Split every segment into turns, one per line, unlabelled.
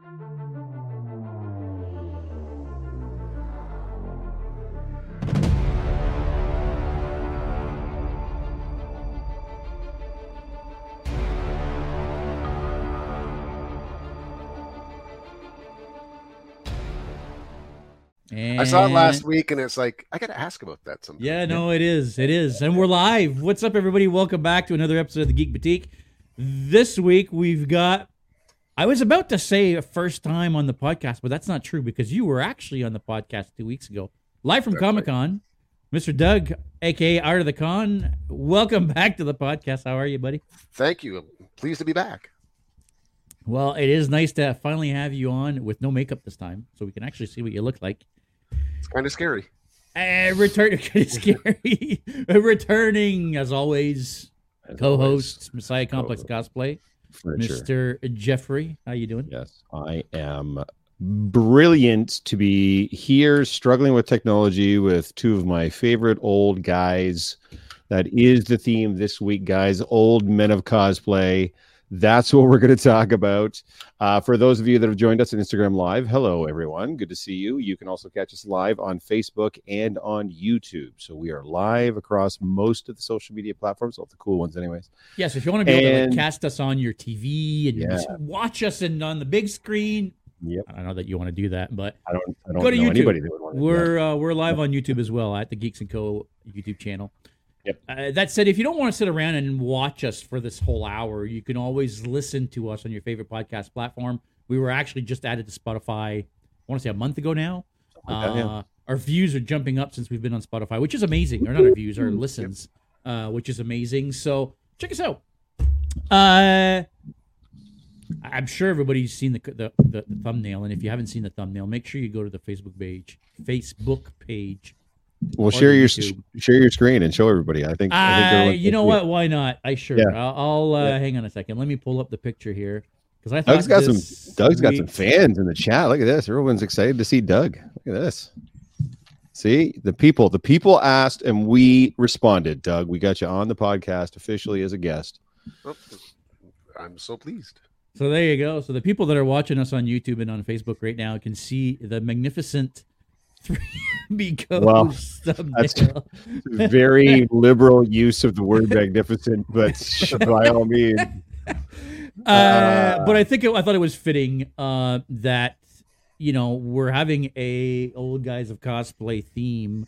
I saw it last week, and it's like I got to ask about that. Sometime.
Yeah, no, it is, it is, and we're live. What's up, everybody? Welcome back to another episode of the Geek Boutique. This week we've got. I was about to say a first time on the podcast, but that's not true because you were actually on the podcast two weeks ago, live from Comic Con. Mr. Doug, aka Art of the Con, welcome back to the podcast. How are you, buddy?
Thank you. I'm pleased to be back.
Well, it is nice to finally have you on with no makeup this time, so we can actually see what you look like.
It's kind of scary.
Uh, return kind of scary. Returning as always,
As
co-host Messiah Complex
Co-host.
Cosplay,
Furniture.
Mr. Jeffrey. How you doing?
Yes, I am brilliant to be here struggling with technology with two of my favorite old guys. That is the theme this week, guys. Old men of cosplay. That's what we're going to talk about. Uh, for those of you that have joined us on Instagram Live, hello, everyone. Good to see you. You can also catch us live on Facebook and on YouTube. So we are live across most of the social media platforms, all the cool ones, anyways.
Yes, if you want to be able to like, cast us on your TV and
Yeah.
watch us and on the big screen.
Yep.
I don't know that you want to do that, but
I don't, I don't
Go to
know
YouTube.
anybody that would want to
we're uh, we're live on YouTube as well at the Geeks and Co YouTube channel.
Yep.
Uh, that said, if you don't want to sit around and watch us for this whole hour, you can always listen to us on your favorite podcast platform. We were actually just added to Spotify. I want to say a month ago now.
like that, yeah.
Uh, our views are jumping up since we've been on Spotify, which is amazing. Or not our views, our listens, uh, which is amazing. So check us out. Uh, I'm sure everybody's seen the, the the the thumbnail, and if you haven't seen the thumbnail, make sure you go to the Facebook page. Facebook page.
Well, share your
YouTube.
share your screen and show everybody. I think. I think
Uh, you know
can see
what? Why not? I sure.
Yeah.
I'll, I'll uh,
Yeah.
hang on a second. Let me pull up the picture here because I thought
Doug's got some.
this
Doug's got some fans in the chat. Look at this. Everyone's excited to see Doug. Look at this. See the people. The people asked, and we responded. Doug, we got you on the podcast officially as a guest.
Oh, I'm so pleased.
So there you go. So the people that are watching us on YouTube and on Facebook right now can see the magnificent three because
Well,
thumbnail.
Very liberal use of the word magnificent, but by all means,
Uh, but I think it, I thought it was fitting uh, that you know we're having a old guys of cosplay theme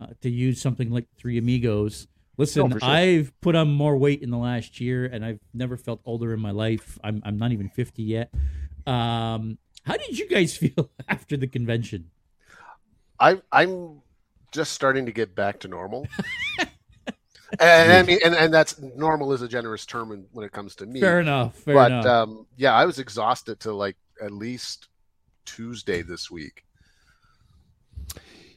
uh, to use something like Three Amigos. Listen,
Oh, for sure.
I've put on more weight in the last year, and I've never felt older in my life. I'm I'm not even fifty yet. Um, how did you guys feel after the convention?
I I'm just starting to get back to normal. and I mean, and, and that's normal is a generous term when, when it comes to me.
Fair enough. Fair
but
enough.
um, yeah, I was exhausted to like at least Tuesday this week.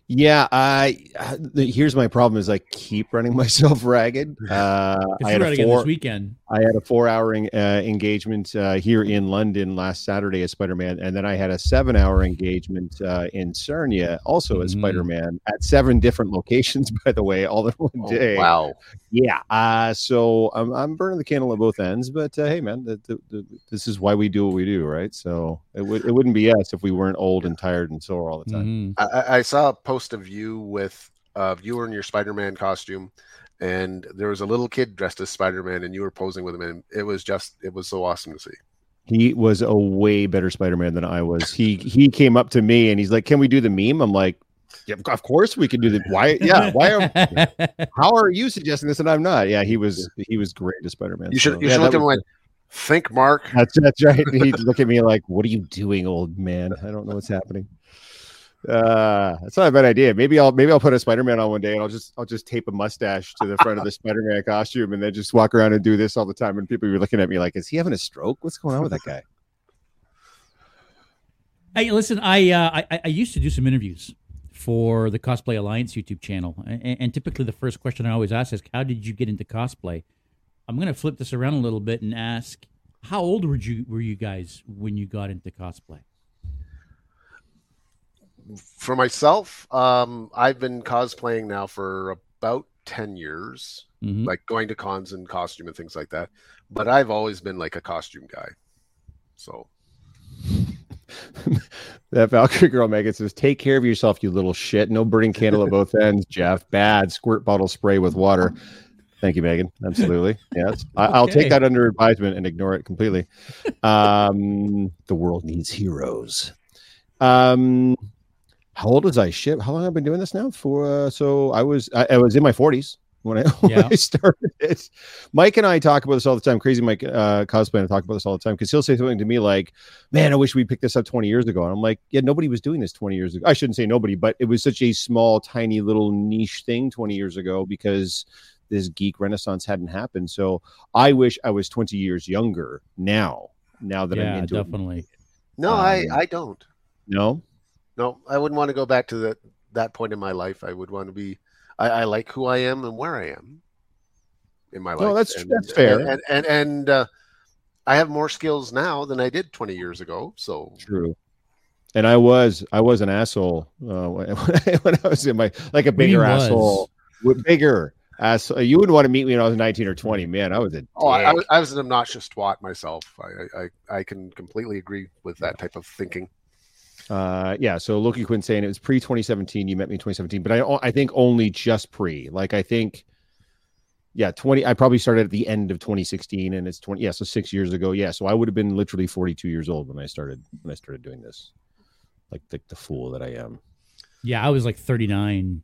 Yeah. I the, here's my problem: is I keep running myself ragged. Uh,
'Cause
I had a four.
this weekend.
I had a four-hour en- uh, engagement uh, here in London last Saturday as Spider-Man, and then I had a seven-hour engagement uh, in Sarnia, also as
Mhm.
Spider-Man, at seven different locations, by the way, all in one
Oh,
day.
wow.
Yeah. Uh, so I'm, I'm burning the candle at both ends, but uh, hey, man, the, the, the, this is why we do what we do, right? So it would it wouldn't be us if we weren't old and tired and sore all the time.
I- I, I saw a post of you with uh, you were in your Spider-Man costume, and there was a little kid dressed as Spider-Man, and you were posing with him, and it was just it was so awesome to see.
He was a way better Spider-Man than I was. He he came up to me and he's like, "Can we do the meme?" I'm like, "Yeah, of course we can do the why? Yeah, why are how are you suggesting this and I'm not? Yeah, he was he was great as Spider-Man.
You should
So,
you
yeah,
should
that
look at him like, think, Mark.
That's that's right. He'd look at me like, "What are you doing, old man? I don't know what's happening." Uh, that's not a bad idea. Maybe I'll maybe I'll put a Spider-Man on one day, and I'll just I'll just tape a mustache to the front of the Spider-Man costume, and then just walk around and do this all the time. And people be looking at me like, "Is he having a stroke? What's going on with that guy?"
Hey, listen, I, uh, I I used to do some interviews for the Cosplay Alliance YouTube channel, and, and typically the first question I always ask is, "How did you get into cosplay?" I'm going to flip this around a little bit and ask, "How old were you were you guys when you got into cosplay?"
For myself, um, I've been cosplaying now for about ten years,
Mhm.
like going to cons and costume and things like that. But I've always been like a costume guy. So
that Valkyrie girl Megan says, "Take care of yourself, you little shit. No burning candle at both ends, Jeff. Bad. Squirt bottle spray with water." Thank you, Megan. Absolutely. Yes. I, I'll
Okay.
take that under advisement and ignore it completely. Um, the world needs heroes. Um, how old was I? Shit. How long have I been doing this now? For uh, so I was I, I was in my forties when I, when
Yeah.
I started it. Mike and I talk about this all the time. Crazy Mike uh, cosplay and I talk about this all the time because he'll say something to me like, "Man, I wish we picked this up 20 years ago." And I'm like, "Yeah, nobody was doing this 20 years ago. I shouldn't say nobody, but it was such a small, tiny little niche thing 20 years ago because." This geek renaissance hadn't happened. So I wish I was 20 years younger now. Now that I'm
yeah,
into it.
definitely.
No, I
Um,
I don't.
No,
No, I wouldn't want to go back to that that point in my life. I would want to be. I, I like who I am and where I am in my life.
No, that's-
and,
that's fair.
And and and, uh, I have more skills now than I did 20 years ago. So
True. And I was I was an asshole uh, when, when I was in my like a bigger
was.
asshole, with bigger ass. You wouldn't want to meet me when I was nineteen or twenty. Man, I was a.
oh, I, I, was, I was an obnoxious twat myself. I, I I I can completely agree with that type of thinking.
Uh, yeah. So Loki Quinn saying it was pre twenty seventeen. You met me in twenty seventeen, but I I think only just pre. Like I think. Yeah, twenty. I probably started at the end of 2016, and it's 20. Yeah, so six years ago. Yeah, so I would have been literally 42 years old when I started when I started doing this, like the, the fool that I am.
Yeah, I was like 39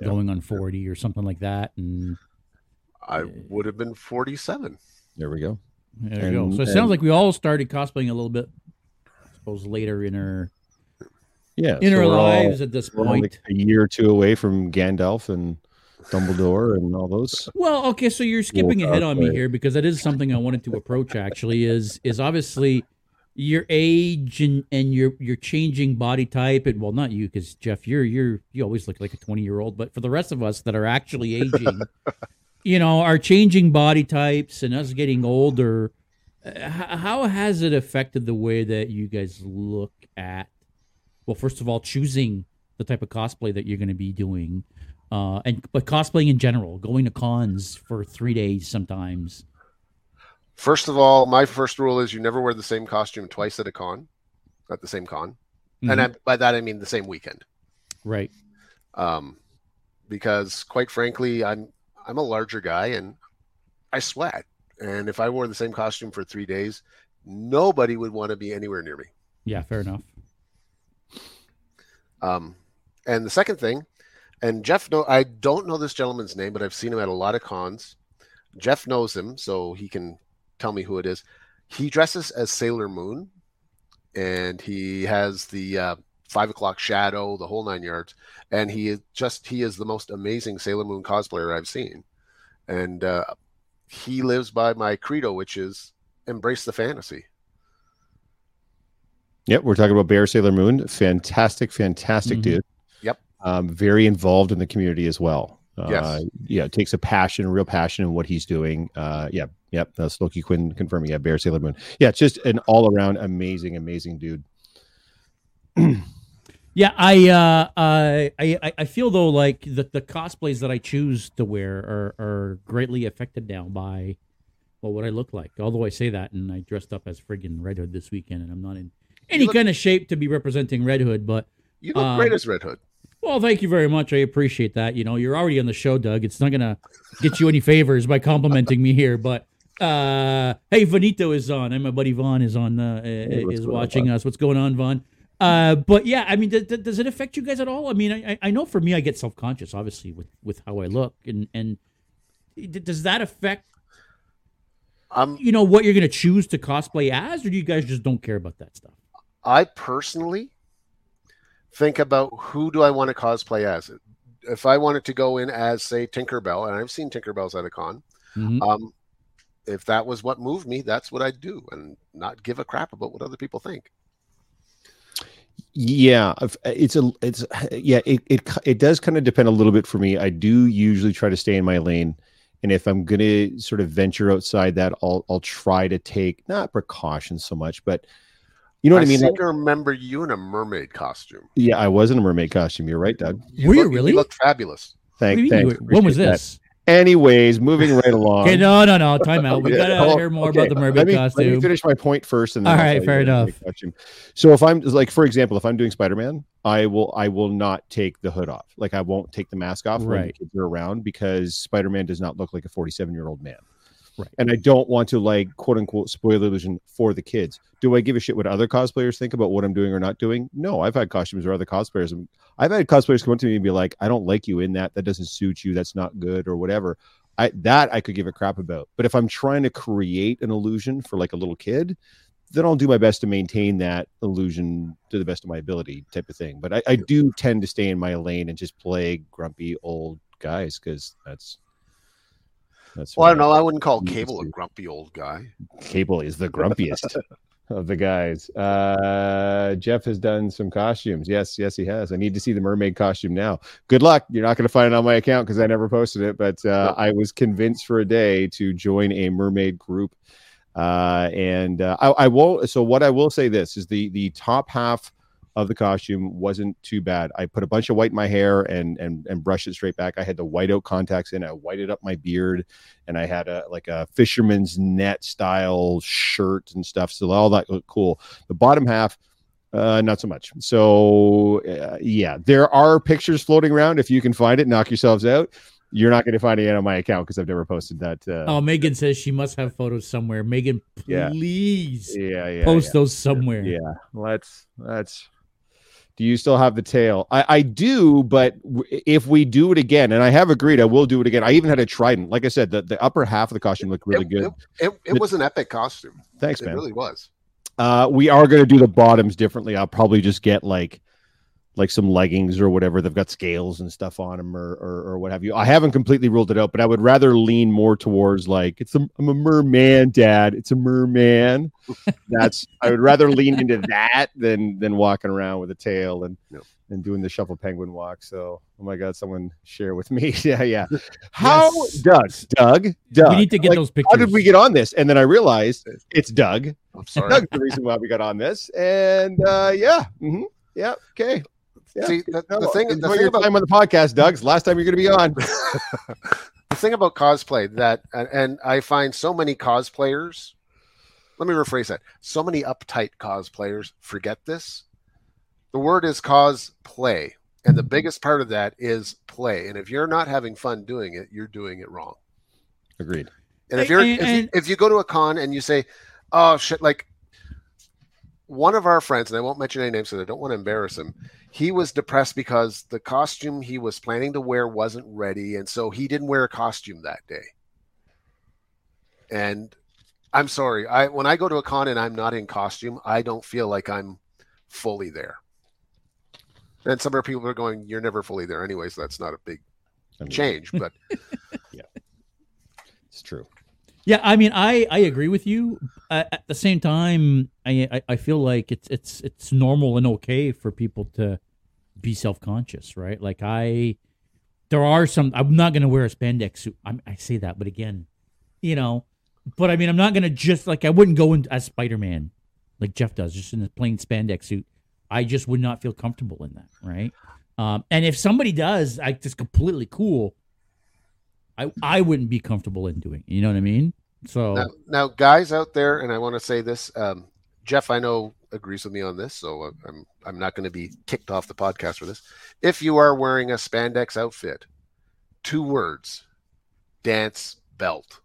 Yeah.
going on 40 or something like that. And
I would have been 47.
There we go.
there you go. So it
and-
sounds like we all started cosplaying a little bit, I suppose, later in our
Yeah,
in
so
our
we're all-
lives at this point.
like a year or two away from Gandalf and Dumbledore and all those.
Well, okay, so you're skipping ahead on me here because that is something I wanted to approach. Actually, is is obviously your age and and your your changing body type, and well, not you because Jeff, you're you're you always look like a 20 year old, but for the rest of us that are actually aging, you know, our changing body types and us getting older. uh, How has it affected the way that you guys look at? Well, first of all, choosing the type of cosplay that you're going to be doing, uh, and but cosplaying in general, going to cons for three days sometimes.
First of all, my first rule is you never wear the same costume twice at a con, at the same con, and
Mhm.
I, by that I mean the same weekend.
right,
Um, because quite frankly, I'm I'm a larger guy and I sweat, and if I wore the same costume for three days, nobody would want to be anywhere near me.
yeah, fair enough.
Um, and the second thing, and Jeff, know I don't know this gentleman's name, but I've seen him at a lot of cons. Jeff knows him, so he can tell me who it is. He dresses as Sailor Moon, and he has the uh, five o'clock shadow, the whole nine yards. And he is just he is the most amazing Sailor Moon cosplayer I've seen, and uh, he lives by my credo, which is embrace the fantasy.
Yep, we're talking about Bear Sailor Moon. Fantastic, fantastic
Mhm.
dude.
Yep.
Um, very involved in the community as well. Uh,
Yes.
Yeah, takes a passion, a real passion in what he's doing. Uh, yeah, yep. That's Loki Quinn confirming. Yeah, Bear Sailor Moon. Yeah, it's just an all around amazing, amazing dude.
Yeah, I uh, I I I feel though like the the cosplays that I choose to wear are are greatly affected now by well what I look like. Although I say that, and I dressed up as friggin' Red Hood this weekend, and I'm not in any
look-
kind of shape to be representing Red Hood, but
You look
Um,
great as Red Hood.
Well, thank you very much. I appreciate that. You know, you're already on the show, Doug. It's not gonna get you any favors by complimenting me here, but uh hey, Vanito is on. And my buddy Vaughn is on. Uh,
what's
is
going on,
watching us. What's going on, Vaughn? Uh, but yeah, I mean, th- th- does it affect you guys at all? I mean, I, I- know for me, I get self conscious, obviously, with with how I look, and and d- does that affect
Um,
you know what you're gonna choose to cosplay as, or do you guys just don't care about that stuff?
I personally think about who do I want to cosplay as. If I wanted to go in as, say, Tinkerbell, and I've seen Tinkerbells at a con,
Mhm.
um, if that was what moved me, that's what I'd do, and not give a crap about what other people think.
Yeah, it's a it's yeah, it it it does kind of depend a little bit for me. I do usually try to stay in my lane, and if I'm gonna sort of venture outside that, I'll I'll try to take not precautions so much, but you know what I, mean.
I
Like,
remember you in a mermaid costume.
yeah, I was in a mermaid costume. You're right, Doug.
You
Were you
look-
really?
looked fabulous.
What do
Thank,
you mean?
thanks.
when was
appreciate that.
this?
Anyways, moving right along.
Okay, no, no, no. Time out. We
Yeah,
gotta
hold-
hear more
okay,
about the mermaid
let me, Let
costume.
me finish my point first, and then
All
I'll
right, fair enough.
costume. So if I'm like, for example, if I'm doing Spider-Man, I will I will not take the hood off. Like I won't take the mask off when the kids are around because Spider-Man does not look like a 47 year old man.
Right.
And I don't want to like quote unquote spoil the illusion for the kids. Do I give a shit what other cosplayers think about what I'm doing or not doing? No, I've had costumes where other cosplayers. I've had cosplayers come up to me and be like, "I don't like you in that. That doesn't suit you. That's not good, or whatever." I that I could give a crap about. But if I'm trying to create an illusion for like a little kid, then I'll do my best to maintain that illusion to the best of my ability, type of thing. But I, I do tend to stay in my lane and just play grumpy old guys because that's that's
Well, I don't know. I wouldn't call Cable a grumpy old guy.
Cable is the grumpiest of the guys. Uh, Jeff has done some costumes. Yes, yes, he has. I need to see the mermaid costume now. Good luck. You're not going to find it on my account because I never posted it, but uh. I was convinced for a day to join a mermaid group. Uh, and uh, I, I won't. So what I will say this is the the top half of the costume wasn't too bad. I put a bunch of white in my hair and and and brushed it straight back. I had the whiteout contacts in. I whited up my beard, and I had a like a fisherman's net style shirt and stuff. So all that looked cool. The bottom half. Uh, not so much. So, uh, yeah, there are pictures floating around. If you can find it, knock yourselves out. You're not going to find it on my account because I've never posted that. Uh,
Oh, Megan says she must have photos somewhere. Megan,
Yeah.
please
yeah, yeah,
post
yeah.
those somewhere.
Yeah, let's let's. Do you still have the tail? I, I do, but w- if we do it again, and I have agreed, I will do it again. I even had a trident. Like I said, the, the upper half of the costume looked really
it,
good.
It, it, it was an epic costume.
Thanks, man.
It really was.
Uh, we are going to do the bottoms differently. I'll probably just get like like some leggings or whatever. They've got scales and stuff on them, or, or or what have you. I haven't completely ruled it out, but I would rather lean more towards like it's a I'm a merman, Dad. It's a merman. That's I would rather lean into that than than walking around with a tail and
Yep.
and doing the shuffle penguin walk. So oh my god, someone share with me. yeah, yeah. How
Yes.
Doug? Doug? Doug?
We need to get
Like,
those pictures.
How did we get on this? And then I realized it's Doug.
I'm sorry.
Doug's the reason why we got on this. And uh, yeah, hmm yeah, okay. Yeah.
See, the,
No,
the thing, the
enjoy
thing
your
about
time on the podcast, Doug's last time you're going to be on.
the thing about cosplay that and, and i find so many cosplayers let me rephrase that so many uptight cosplayers forget this the word is cosplay and the biggest part of that is play and if you're not having fun doing it you're doing it wrong
Agreed.
and if you're
And-
if, you,
and-
if you go to a con and you say oh shit like one of our friends and i won't mention any names because i don't want to embarrass him he was depressed because the costume he was planning to wear wasn't ready and so he didn't wear a costume that day. And i'm sorry i when i go to a con and i'm not in costume i don't feel like i'm fully there. And some of our people are going you're never fully there anyway so that's not a big
I mean,
change but yeah.
It's true.
Yeah, I mean, I I agree with you. Uh, at the same time, I, I I feel like it's it's it's normal and okay for people to be self conscious, right? Like I, there are some. I'm not going to wear a spandex suit. I'm, I say that, but again, you know, but I mean, I'm not going to just like I wouldn't go in as Spider Man, like Jeff does, just in a plain spandex suit. I just would not feel comfortable in that, right? Um, and if somebody does, like just completely cool. I, I wouldn't be comfortable in doing. You know what I mean? So
Now, now, guys out there, and I want to say this, um, Jeff, I know agrees with me on this, so I'm I'm not going to be kicked off the podcast for this. If you are wearing a spandex outfit, two words: dance belt,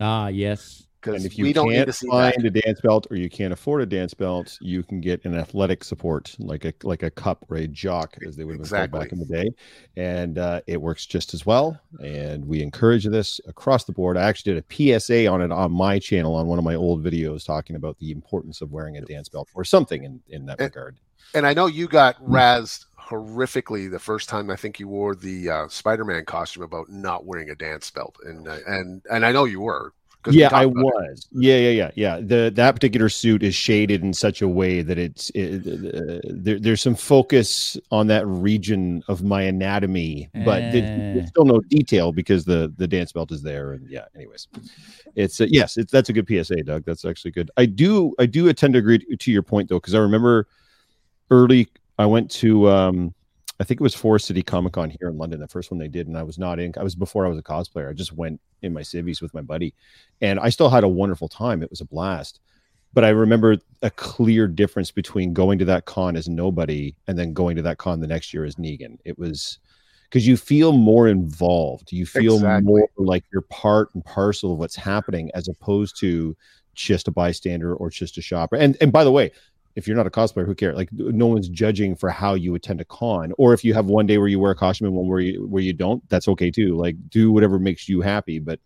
ah yes,
because
And if you
we don't need
can't find
that.
a dance belt or you can't afford a dance belt, you can get an athletic support like a like a cup or a jock, as they would have been back in the day, and uh, it works just as well. And we encourage this across the board. I actually did a PSA on it on my channel on one of my old videos talking about the importance of wearing a dance belt or something in in that
And-
regard.
And I know you got razzed horrifically the first time I think you wore the uh, Spider-Man costume about not wearing a dance belt, and uh, and and I know you were. 'Cause we
yeah i
about it.
was. Yeah yeah yeah yeah. The that particular suit is shaded in such a way that it's it, uh, there, there's some focus on that region of my anatomy but there-
Eh.
there's still no detail because the the dance belt is there and yeah anyways. It's uh, yes it's that's a good psa doug. That's actually good. I do i do tend to agree to your point though because i remember early i went to um I think it was Forest City Comic Con here in London, the first one they did, and I was not in. I was before I was a cosplayer. I just went in my civvies with my buddy, and I still had a wonderful time. It was a blast. But I remember a clear difference between going to that con as nobody and then going to that con the next year as Negan. It was because you feel more involved. You feel
Exactly.
more like you're part and parcel of what's happening as opposed to just a bystander or just a shopper. And and by the way, if you're not a cosplayer, who cares? Like no one's judging for how you attend a con, or if you have one day where you wear a costume and one where you where you don't, that's okay too. Like do whatever makes you happy. But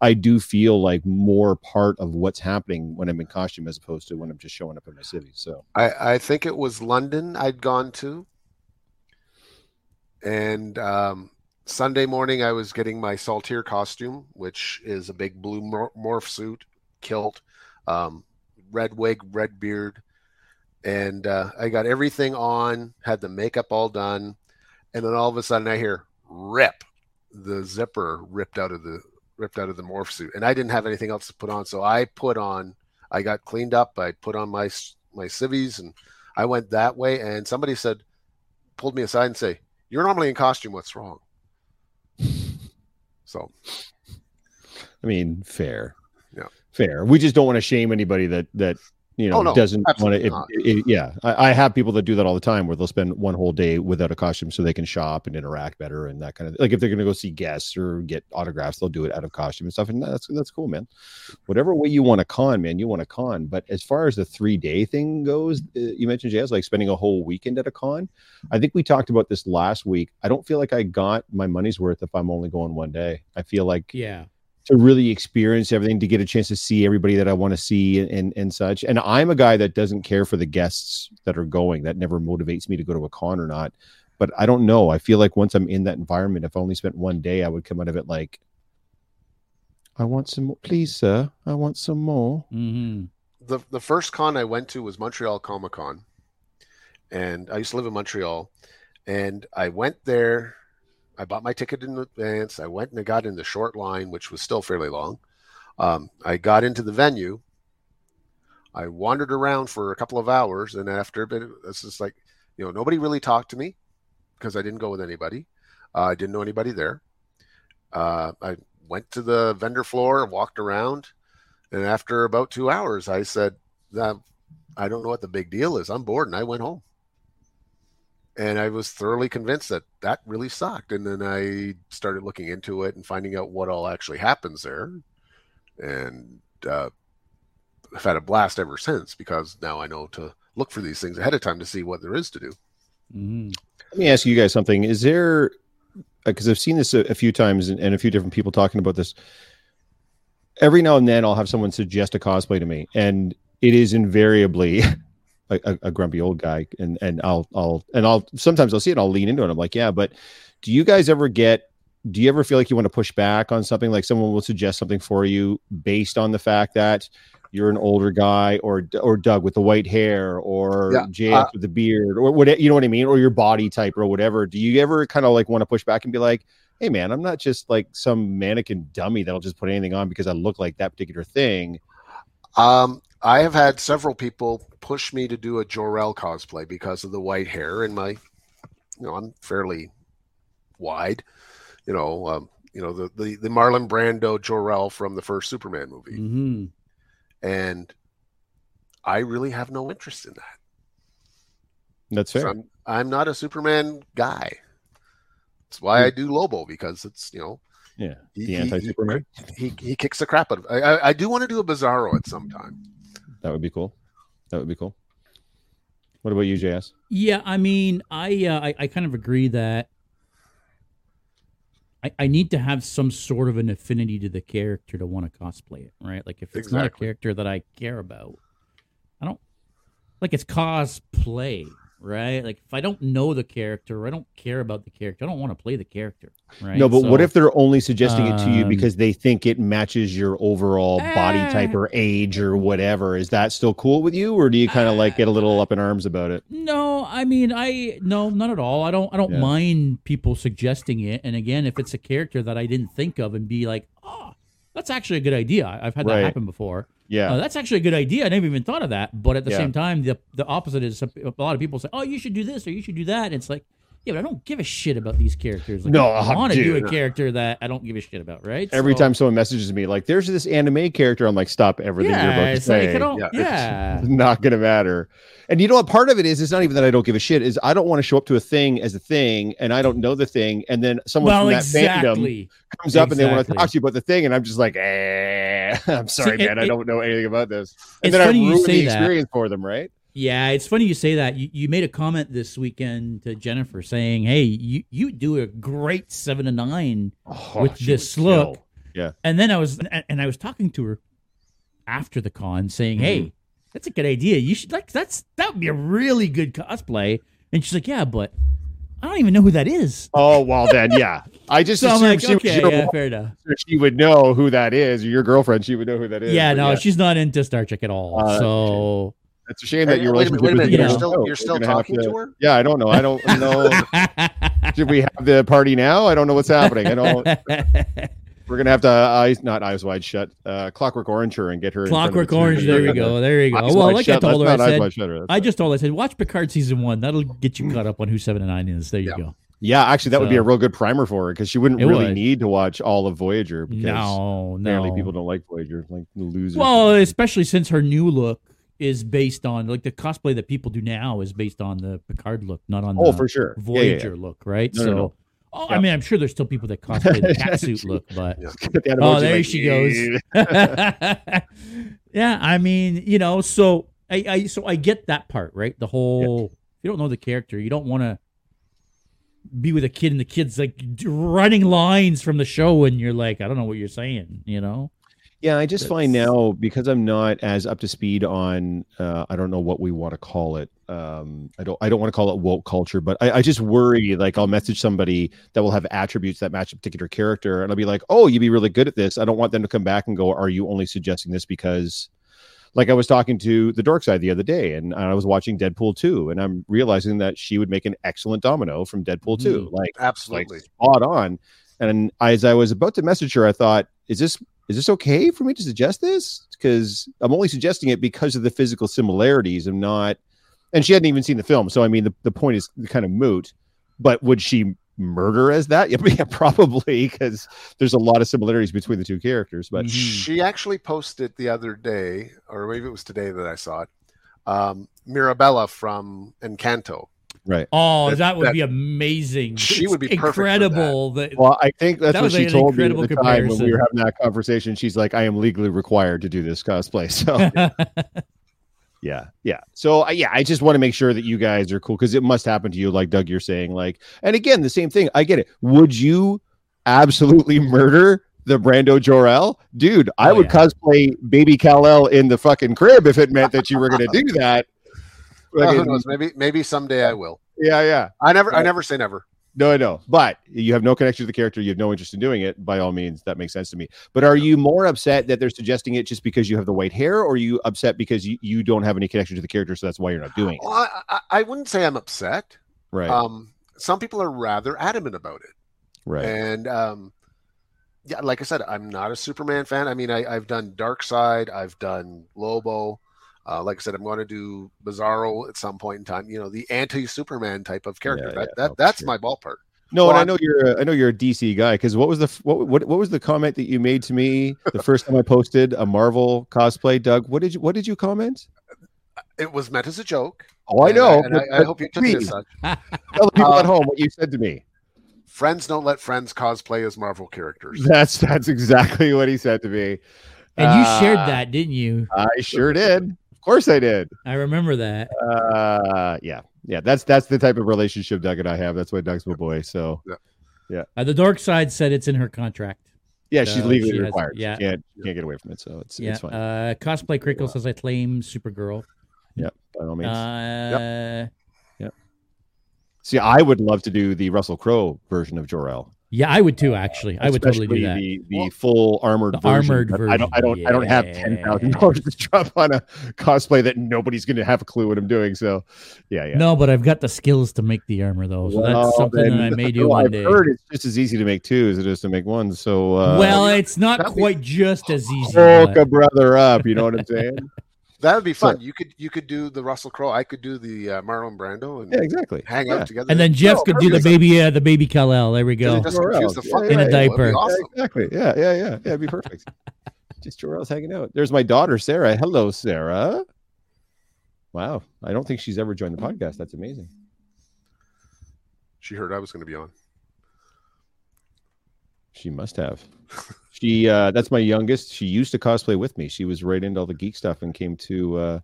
I do feel like more part of what's happening when I'm in costume as opposed to when I'm just showing up in my city. So
I, I think it was London I'd gone to. And um, Sunday morning, I was getting my Saltier costume, which is a big blue mor- morph suit, kilt, um, red wig, red beard. And uh, I got everything on, had the makeup all done. And then all of a sudden, I hear rip. The zipper ripped out of the ripped out of the morph suit, and I didn't have anything else to put on, so I put on. I got cleaned up. I put on my my civvies, and I went that way. And somebody said, pulled me aside and say, "You're normally in costume. What's wrong?" So
I mean, fair.
Yeah.
Fair. We just don't want to shame anybody that that you know
Oh, no,
doesn't want
absolutely
to.
not.
yeah, I, I have people that do that all the time, where they'll spend one whole day without a costume so they can shop and interact better and that kind of. Like if they're going to go see guests or get autographs, they'll do it out of costume and stuff, and that's that's cool, man. Whatever way you want to con, man, you want to con. But as far as the three day thing goes, uh, you mentioned Jazz, like spending a whole weekend at a con. I think we talked about this last week. I don't feel like I got my money's worth if I'm only going one day. I feel like
Yeah.
To really experience everything, to get a chance to see everybody that I want to see and, and and such. And I'm a guy that doesn't care for the guests that are going. That never motivates me to go to a con or not. But I don't know. I feel like once I'm in that environment, if I only spent one day, I would come out of it like, I want some more, please, sir. I want some more.
hmm
the the first con I went to was Montreal Comic Con, and I used to live in Montreal, and I went there. I bought my ticket in advance. I went and I got in the short line, which was still fairly long. Um, I got into the venue. I wandered around for a couple of hours, and after a bit, it's just like, you know, nobody really talked to me because I didn't go with anybody. Uh, I didn't know anybody there. Uh, I went to the vendor floor, walked around, and after about two hours, I said, I don't know what the big deal is. I'm bored, and I went home. And I was thoroughly convinced that that really sucked. And then I started looking into it and finding out what all actually happens there. And uh, I've had a blast ever since because now I know to look for these things ahead of time to see what there is to do.
hmm
Let me ask you guys something. Is there, because I've seen this a, a few times and, and a few different people talking about this. Every now and then, I'll have someone suggest a cosplay to me, and it is invariably a, a, grumpy old guy. And and I'll I'll and I'll sometimes I'll see it. I'll lean into it. I'm like, yeah, but do you guys ever get? Do you ever feel like you want to push back on something? Like someone will suggest something for you based on the fact that you're an older guy, or or Doug with the white hair, or
Yeah,
JF
uh,
with the beard, or what you know what I mean, or your body type, or whatever. Do you ever kind of like want to push back and be like, "Hey, man, I'm not just like some mannequin dummy that'll just put anything on because I look like that particular thing."
Um, I have had several people push me to do a Jor-El cosplay because of the white hair and my, you know, I'm fairly wide, you know, um, you know the the, the Marlon Brando Jor-El from the first Superman movie,
hmm
and I really have no interest in that.
That's
So
fair.
I'm I'm not a Superman guy. That's why I do Lobo because it's you know
Yeah,
he,
the
he-
anti-Superman.
he, he kicks the crap out of. I, I, I do want to do a Bizarro at some time.
That would be cool. That would be cool. What about you, JS?
Yeah, I mean, I, uh, I I kind of agree that I, I need to have some sort of an affinity to the character to want to cosplay it, right? Like if it's not a character that I care about, I don't like it's cosplay, right? Like if I don't know the character, or I don't care about the character, I don't want to play the character, right?
No, but what if they're only suggesting it to you
um,
because they think it matches your overall body type
Eh.
or age or whatever? Is that still cool with you, or do you kind of like get a little up in arms about it?
No, I mean, I no, not at all. I don't. I don't
Yeah.
mind people suggesting it. And again, if it's a character that I didn't think of and be like, oh, that's actually a good idea. I've had
Right.
that happen before.
Yeah,
Uh, that's actually a good idea. I never even thought of that. But at the
Yeah.
same time, the the opposite is a lot of people say, oh, you should do this or you should do that. And it's like, Yeah, but I don't give a shit about these characters. Like,
No,
I want to do a character that I don't give a shit about, right?
Every
So-
time someone messages me, like, "There's this anime character," I'm like, "Stop everything you're
yeah,
about to say."
like
Yeah,
Yeah,
It's not gonna matter. And you know what? Part of it is it's not even that I don't give a shit. Is I don't want to show up to a thing as a thing, and I don't know the thing, and then someone
well,
from that fandom
exactly.
comes up and they want to talk to you about the thing, and I'm just like, eh, I'm sorry,
it-
man, I don't know anything about this. And then I ruin the
that.
experience for them, right?
Yeah, it's funny you say that. You, you made a comment this weekend to Jennifer saying, "Hey, you you do a great seven to nine
Oh,
with this look."
kill.
And then I was and, I was talking to her after the con, saying, "Hey, that's a good idea. You should like that's that would be a really good cosplay." And she's like, "Yeah, but I don't even know who that is."
Oh well, then yeah. I just
So
assumed
like,
she,
"Okay,
was
yeah, fair enough."
she would know who that is, or your girlfriend. She would know who that is.
Yeah, no, she's not into Star Trek at all.
Uh,
so
it's a shame that
Hey,
your
wait a minute,
relationship
wait a
with
minute.
you
You're still you're still
gonna
talking to her.
Yeah, I don't know. I don't know. Should we have the party now? I don't know what's happening. I don't. We're gonna have to eyes, not eyes wide shut. Uh, Clockwork Orange her and get her. in front of
Clockwork
the
Orange. There we go. There you go.
Eyes
well,
Wide
like
Shut,
I told her,
that's
I
not Eyes
said,
Wide
I just told her, I said, watch Picard season one. That'll get you caught up on who seven and nine is. There you
Yeah.
go.
Yeah, actually, that would be a real good primer for her because she wouldn't really
would.
need to watch all of Voyager because
No,
apparently people don't like Voyager, like the losers.
Well, especially since her new look is based on like the cosplay that people do now is based on the Picard look, not on
oh,
the
for sure. Yeah, yeah,
Voyager look, right?
No,
so,
no, no.
oh,
Yeah.
I mean, I'm sure there's still people that cosplay the catsuit look, but
yeah.
Oh, there
like,
she goes. yeah, I mean, you know, so I, I so I get that part, right? The whole if you don't know the character, you don't want to be with a kid and the kid's like running lines from the show and you're like, I don't know what you're saying, you know?
Yeah, I just find now because I'm not as up to speed on uh, I don't know what we want to call it. Um, I don't I don't want to call it woke culture, but I, I just worry like I'll message somebody that will have attributes that match a particular character, and I'll be like, oh, you'd be really good at this. I don't want them to come back and go, are you only suggesting this because like I was talking to the dork side the other day, and I was watching Deadpool 2, and I'm realizing that she would make an excellent domino from Deadpool 2. Like
Absolutely.
like spot on. And as I was about to message her, I thought, is this is this okay for me to suggest this? Because I'm only suggesting it because of the physical similarities. I'm not, and she hadn't even seen the film, so I mean, the, the point is kind of moot. But would she murder as that? Yeah, yeah probably because there's a lot of similarities between the two characters. But.
She actually posted the other day, or maybe it was today that I saw it. Um, Mirabella from Encanto.
Right.
Oh,
That-
that, would
that-
be amazing.
She
It's
would be perfect for
incredible. That.
Well, I think that's
That
what she told me at
incredible
the time when we were having that conversation. She's like, "I am legally required to do this cosplay." So Yeah, yeah. So uh, yeah, I just want to make sure that you guys are cool because it must happen to you, like Doug, you're saying. Like, and again, the same thing. I get it. Would you absolutely murder the Brando Jor-El, dude? I
Oh,
would
yeah.
cosplay Baby Kal-El in the fucking crib if it meant that you were going to do that.
Who knows? Maybe maybe someday I will.
yeah, yeah.
I never I never say never.
No, I know. But you have no connection to the character. You have no interest in doing it. By all means, that makes sense to me. But are you more upset that they're suggesting it just because you have the white hair, or are you upset because you, you don't have any connection to the character, so that's why you're not doing it?
Well, I, I, I wouldn't say I'm upset.
Right.
Um, some people are rather adamant about it.
right.
And um, yeah, like I said, I'm not a Superman fan. I mean, I, I've done Darkseid, I've done Lobo. Uh, like I said, I'm going to do Bizarro at some point in time. You know, the anti-Superman type of character.
Yeah,
that
yeah,
that
no,
that's
sure.
my ballpark.
No,
Well,
and I
I'm-
know you're a, I know you're a DC guy because what was the what, what what was the comment that you made to me the first time I posted a Marvel cosplay? Doug, what did you what did you comment?
It was meant as a joke.
Oh, I
and
know.
and I, I hope you took it as such.
Tell the people
Uh,
at home what you said to me.
Friends don't let friends cosplay as Marvel characters.
That's that's exactly what he said to me.
and you shared
Uh,
that, didn't you?
I sure did. Of course, I did.
I remember that.
Uh, yeah, yeah. That's that's the type of relationship Doug and I have. That's why Doug's my boy. So yeah
Uh, the dark side said it's in her contract.
yeah, she's
Uh,
legally
she has-
required.
yeah.
She can't can't get away from it. So it's
Yeah.
it's fine.
Uh, cosplay Crickle says I claim Supergirl.
Yep, by all means.
Uh, yeah.
See, I would love to do the Russell Crowe version of Jor El.
Yeah, I would too. Actually, I would totally do that.
The, the
Well,
full armored
the
version.
armored
but I don't. I don't.
version,
I don't have ten thousand dollars to drop on a cosplay that nobody's going to have a clue what I'm doing. So, yeah, yeah.
No, but I've got the skills to make the armor though, so
Well,
that's something
then-
that I may do
well,
one
I've
day.
heard it's just as easy to make two as it is to make one. So, uh,
well, it's not quite just as easy.
hook
but-
a brother up. You know what I'm saying?
That would be
So-
fun. you could you could do the Russell Crowe. I could do the uh, Marlon Brando and
Yeah, exactly.
hang
Yeah.
out together.
And then Jeff
No,
could do the baby, uh, the baby Kal-El. There we go.
just
Or
the fuck
Yeah,
In a
out of people.
Diaper.
Yeah, exactly. Yeah, yeah, yeah. Yeah, it'd be perfect. Just Jor-Els hanging out. There's my daughter, Sarah. Hello, Sarah. Wow. I don't think she's ever joined the podcast. That's amazing.
She heard I was going to be on.
She must have. She uh that's my youngest. She used to cosplay with me. She was right into all the geek stuff and came to uh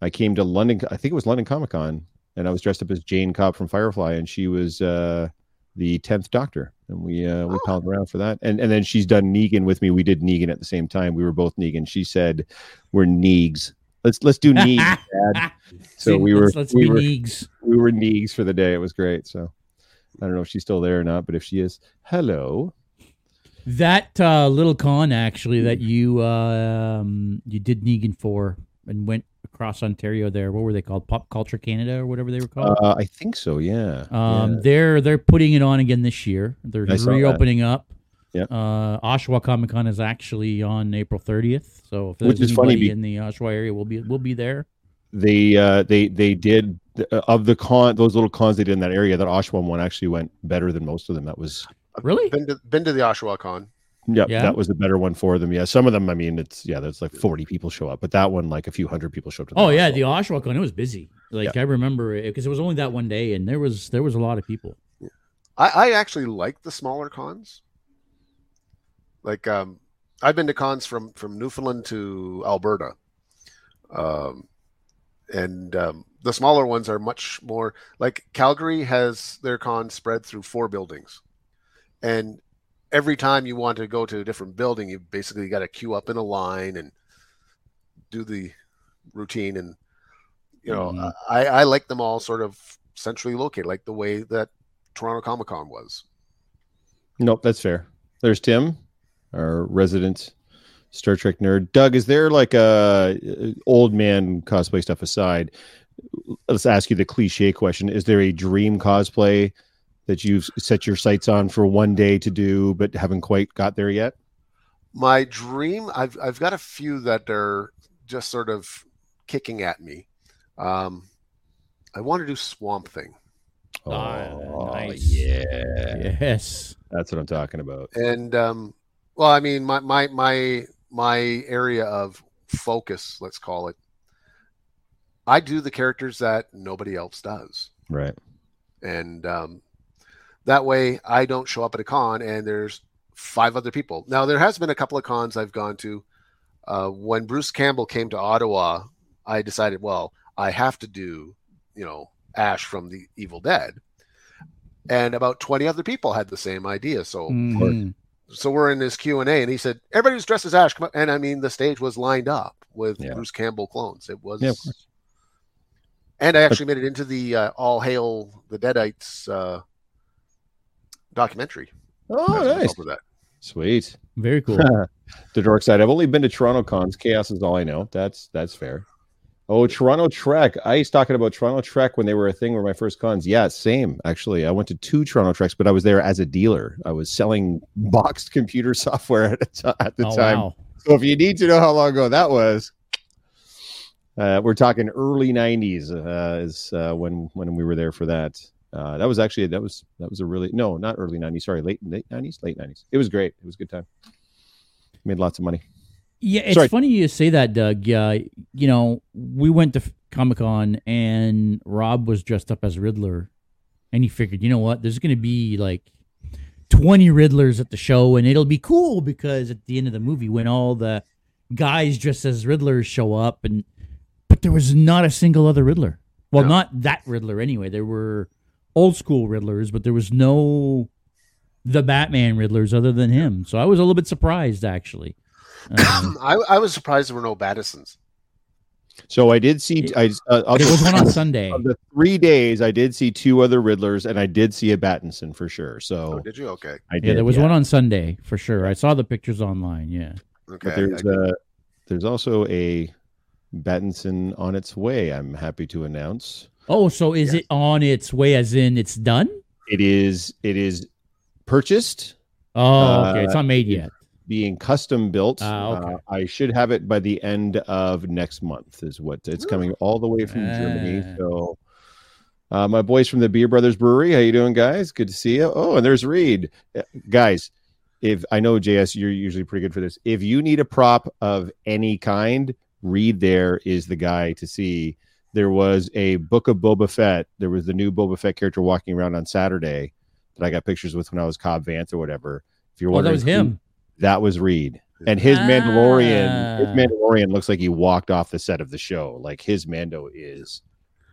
I came to London I think it was London Comic Con and I was dressed up as Jayne Cobb from Firefly and she was uh the 10th doctor and we uh we
Oh.
palled around for that. And and then she's done Negan with me. We did Negan at the same time. We were both Negan. She said we're Neegs. Let's let's do Neegs dad. So we were
let's, let's
we were
Neegs.
we were Neegs for the day. It was great. So I don't know if she's still there or not but if she is hello
That uh, little con actually that you uh, um, you did Negan for and went across Ontario there. What were they called? Pop Culture Canada or whatever they were called.
Uh, I think so. Yeah.
um,
yeah.
They're they're putting it on again this year. They're
I
reopening up.
Yep.
Uh, Oshawa Comic Con is actually on April 30th. So if
Which is funny
anybody in the Oshawa area, we'll be we'll be there.
They uh, they they did uh, of the con those little cons they did in that area. That Oshawa one actually went better than most of them. That was
Really?
Been to been to the Oshawa Con.
yeah,
Yeah?
that was a better one for them. Yeah, some of them. I mean, it's yeah, there's like 40 people show up, but that one like a few hundred people showed up. to
Oh yeah,
Oshawa.
the Oshawa Con it was busy. Like I remember it because it was only that one day, and there was there was a lot of people.
I, I actually like the smaller cons. Like um, I've been to cons from from Newfoundland to Alberta, um, and um, the smaller ones are much more like Calgary has their con spread through four buildings, and every time you want to go to a different building, you basically got to queue up in a line and do the routine. And you know,
Mhm.
I I like them all sort of centrally located, like the way that Toronto Comic Con was.
Nope, that's fair. There's Tim, our resident Star Trek nerd. Doug, is there like a uh, old man cosplay stuff aside? Let's ask you the cliche question: Is there a dream cosplay that you've set your sights on for one day to do, but haven't quite got there yet?
My dream, I've I've got a few that are just sort of kicking at me. Um, I want to do Swamp Thing,
Ah, nice.
yeah,
Yes.
that's what I'm talking about.
and um, well, I mean, my my my my area of focus, let's call it. I do the characters that nobody else does.
Right.
and um, that way I don't show up at a con and there's five other people. Now there has been a couple of cons I've gone to. Uh, when Bruce Campbell came to Ottawa, I decided, well, I have to do, you know, Ash from the Evil Dead, and about twenty other people had the same idea. So,
Mhm.
so we're in this Q and A, and he said, "Everybody who's dressed as Ash," come up. and I mean, the stage was lined up with
Yeah.
Bruce Campbell clones. It was,
Yeah,
and I actually made it into the uh, All Hail the Deadites uh, documentary.
Oh,
as
nice.
of that.
Sweet.
Very cool.
the dark side. I've only been to Toronto cons. Chaos is all I know. That's that's fair. Oh, Toronto Trek. I was talking about Toronto Trek when they were a thing. Were my first cons. Yeah, same. Actually, I went to two Toronto Treks, but I was there as a dealer. I was selling boxed computer software at, a ti- at the
oh,
time.
wow.
So if you need to know how long ago that was, uh, we're talking early '90s. Uh, is uh, when when we were there for that. Uh, that was actually that was that was a really no, not early '90s. Sorry, late late '90s, late '90s. It was great. It was a good time. Made lots of money.
Yeah, it's
Sorry.
funny you say that, Doug. Yeah, you know, we went to Comic Con and Rob was dressed up as Riddler, and he figured, you know what, there's going to be like twenty Riddlers at the show, and it'll be cool because at the end of the movie, when all the guys dressed as Riddlers show up, and but there was not a single other Riddler. Well,
No.
not that Riddler anyway. There were old school Riddlers, but there was no the Batman Riddlers other than him. So I was a little bit surprised actually. Um,
I, I was surprised there were no Battisons.
So I did see. I uh,
But it was one on Sunday.
of the three days. I did see two other Riddlers, and I did see a Battinson for sure.
Oh,
So
did you? Okay.
I did.
Yeah, there was
yeah.
one on Sunday for sure. I saw the pictures online. Yeah.
Okay.
But there's
I-
uh, there's also a Battinson on its way. I'm happy to announce.
Oh, so is
Yes.
it on its way? As in, it's done?
It is. It is purchased.
Oh, okay. It's
Uh,
not made yet.
being custom built.
Ah, okay.
Uh, I should have it by the end of next month. Is what it's coming all the way from Germany.
Ah.
So, uh, my boys from the Beer Brothers Brewery, how you doing, guys? Good to see you. Oh, and there's Reed, Uh, guys. If I know JS, you're usually pretty good for this. If you need a prop of any kind, Reed there is the guy to see. There was a book of Boba Fett. There was the new Boba Fett character walking around on Saturday that I got pictures with when I was Cobb Vanth or whatever. If you're
Oh,
wondering,
that was
who-
him.
that was Reed. And his Mandalorian, his
Ah.
Mandalorian looks like he walked off the set of the show. Like his Mando is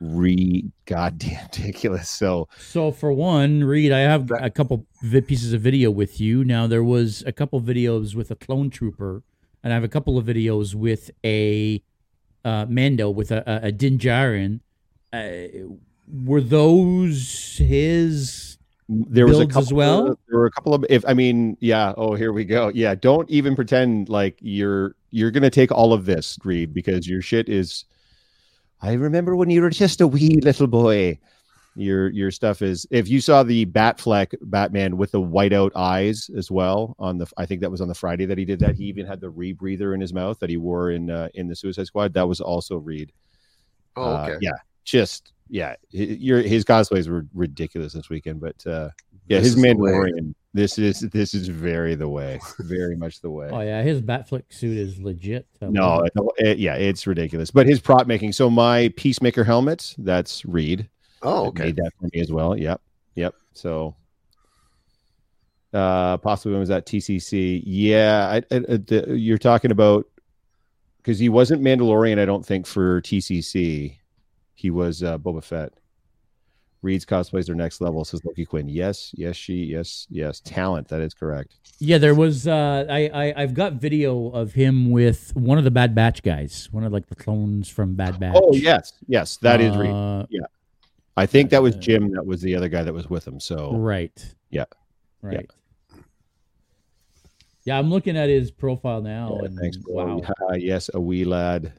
re goddamn ridiculous. So
So for one, Reed, I have a couple vi- pieces of video with you. Now there was a couple videos with a clone trooper, and I have a couple of videos with a uh, Mando with a, a, a. Uh, were those his?
there was a couple
as well?
Of, there were a couple of if I mean, yeah, oh here we go. Yeah, don't even pretend like you're you're gonna take all of this, Reed, because your shit is I remember when you were just a wee little boy. Your your stuff is if you saw the Batfleck Batman with the whiteout eyes as well on the I think that was on the Friday that he did that. He even had the rebreather in his mouth that he wore in uh, in the Suicide Squad. That was also Reed.
Oh,
Uh, yeah, just yeah. hi- Your his cosplays were ridiculous this weekend, but uh, yeah,
This
his
is.
Mandalorian. This is this is very the way, very much the way.
Oh yeah, his batfleck suit is legit. Uh,
No, it- it- yeah, it's ridiculous. But his prop making. So my Peacemaker helmet, that's Reed.
Oh, okay.
Made that for me as well. Yep, yep. So uh possibly when was that TCC? Yeah, I, I, I- the, you're talking about because he wasn't Mandalorian. I don't think for TCC. He was uh, Boba Fett. Reed's cosplays are next level, says Loki Quinn. Yes, yes, she, yes, yes. Talent, that is correct.
Yeah, there was. Uh, I, I I've got video of him with one of the Bad Batch guys, one of like the clones from Bad Batch.
Oh yes, yes, that is Reed.
Uh,
I think that was Jim. That was the other guy that was with him. So
Right.
Yeah.
Right. Yeah, I'm looking at his profile now,
Yeah,
and
thanks, bro.
wow.
Yeah, yes, a wee lad.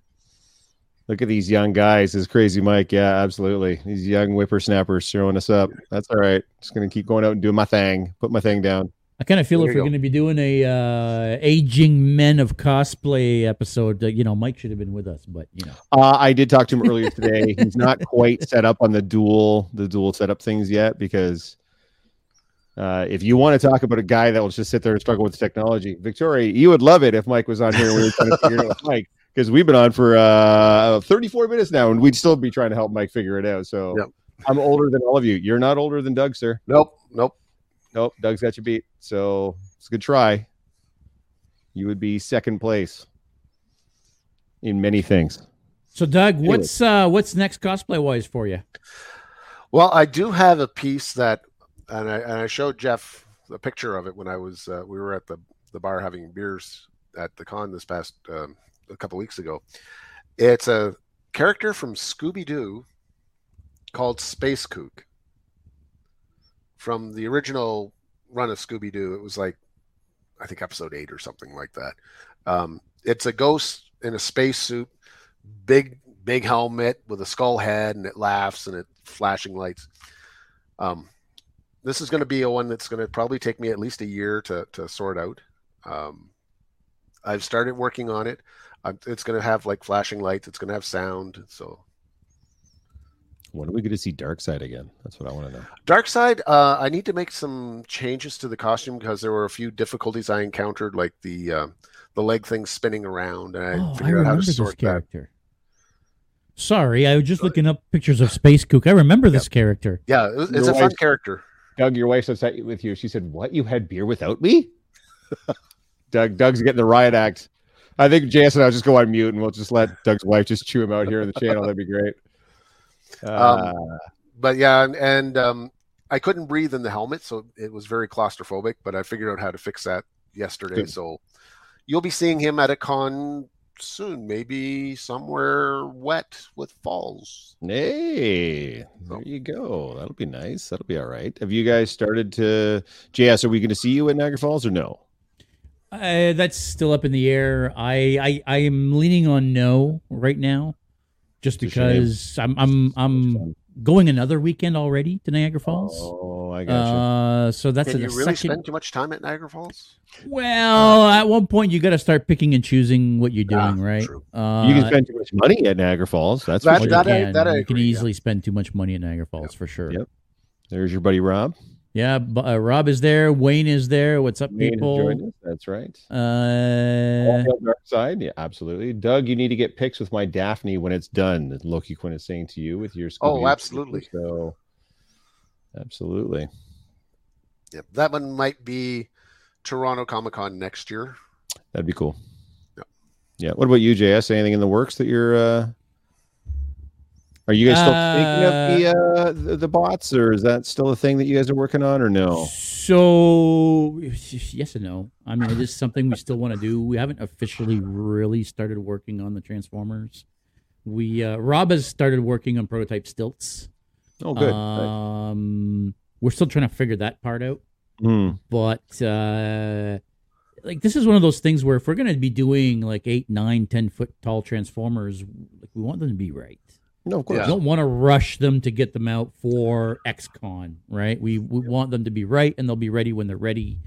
Look at these young guys. This crazy Mike. Yeah, absolutely. These young whippersnappers showing us up. That's all right. Just gonna keep going out and doing my thing. Put my thing down.
I kind of feel
There
if we're going to be doing a uh, aging men of cosplay episode, uh, you know, Mike should have been with us, but you know,
Uh, I did talk to him earlier today. He's not quite set up on the dual the dual setup things yet because uh, if you want to talk about a guy that will just sit there and struggle with the technology, Victoria, you would love it if Mike was on here we were trying to figure it out with Mike because we've been on for uh, 34 minutes now and we'd still be trying to help Mike figure it out. So
Yep.
I'm older than all of you. You're not older than Doug, sir.
Nope, nope.
Nope, Doug's got you beat. So it's a good try. You would be second place in many things.
so Doug, what's uh, what's next cosplay wise for you?
Well, I do have a piece that, and I and I showed Jeff a picture of it when I was uh, we were at the the bar having beers at the con this past um, a couple weeks ago. It's a character from Scooby Doo called Space Kook. From the original run of Scooby Doo, it was like I think episode eight or something like that. Um, it's a ghost in a spacesuit, big big helmet with a skull head, and it laughs and it flashing lights. Um, this is going to be a one that's going to probably take me at least a year to to sort out. Um, I've started working on it. i it's going to have like flashing lights. It's going to have sound. So
When are we going to see Darkseid again? That's what I want to know.
Darkseid, uh, I need to make some changes to the costume because there were a few difficulties I encountered, like the uh, the leg thing spinning around, and I
oh, I
figured out how
remember
to
this
sort that.
character. Sorry, I was just looking up pictures of Space Kook. I remember this character.
Yeah, it was, it's
Your
a fun character.
Doug, your wife's upset with you. She said, "What? You had beer without me?" Doug, Doug's getting the riot act. I think JS and I'll just go on mute and we'll just let Doug's wife just chew him out here in the channel. That'd be great. Uh,
But yeah, and, and um, I couldn't breathe in the helmet, so it was very claustrophobic. But I figured out how to fix that yesterday.
Good.
So you'll be seeing him at a con soon, maybe somewhere wet with falls.
hey, there you go. That'll be nice. That'll be all right. Have you guys started to JS? Are we going to see you at Niagara Falls or no?
Uh, that's still up in the air. I, I I am leaning on no right now, just
It's
because I'm I'm I'm going another weekend already to Niagara Falls.
Oh, I got you.
Uh, so that's
Can
the
you really
second.
spend too much time at Niagara Falls?
Well, at one point you got to start picking and choosing what you're
Ah,
doing, right?
true.
Uh,
you can spend too much money at Niagara Falls. That's
That-
for
you
that
can.
that I
you can
agree, yeah.
easily spend too much money at Niagara Falls for sure.
Yep. There's your buddy Rob.
Yeah, uh, Rob is there. Wayne is there. What's up,
Wayne
people?
That's right.
Uh,
Dark side, yeah, absolutely. Doug, you need to get pics with my Daphne when it's done. Loki Quinn is saying to you with your
Oh,
Scooby-Doo
absolutely.
So, absolutely.
Yep. That one might be Toronto Comic Con next year.
That'd be cool.
Yep.
Yeah. What about you, JS? Anything in the works that you're? uh Are you guys still thinking of the, uh, the the bots, or is that still a thing that you guys are working on, or no?
So yes and no. I mean, it is something we still want to do. We haven't officially really started working on the Transformers. We uh, Rob has started working on prototype stilts.
Oh, good.
Um, we're still trying to figure that part out.
Hmm.
But uh, like this is one of those things where if we're gonna be doing like eight, nine, ten foot tall Transformers, like we want them to be right.
No, of course.
Yeah.
We don't want to rush them to get them out for XCon, right? We we want them to be right, and they'll be ready when they're ready.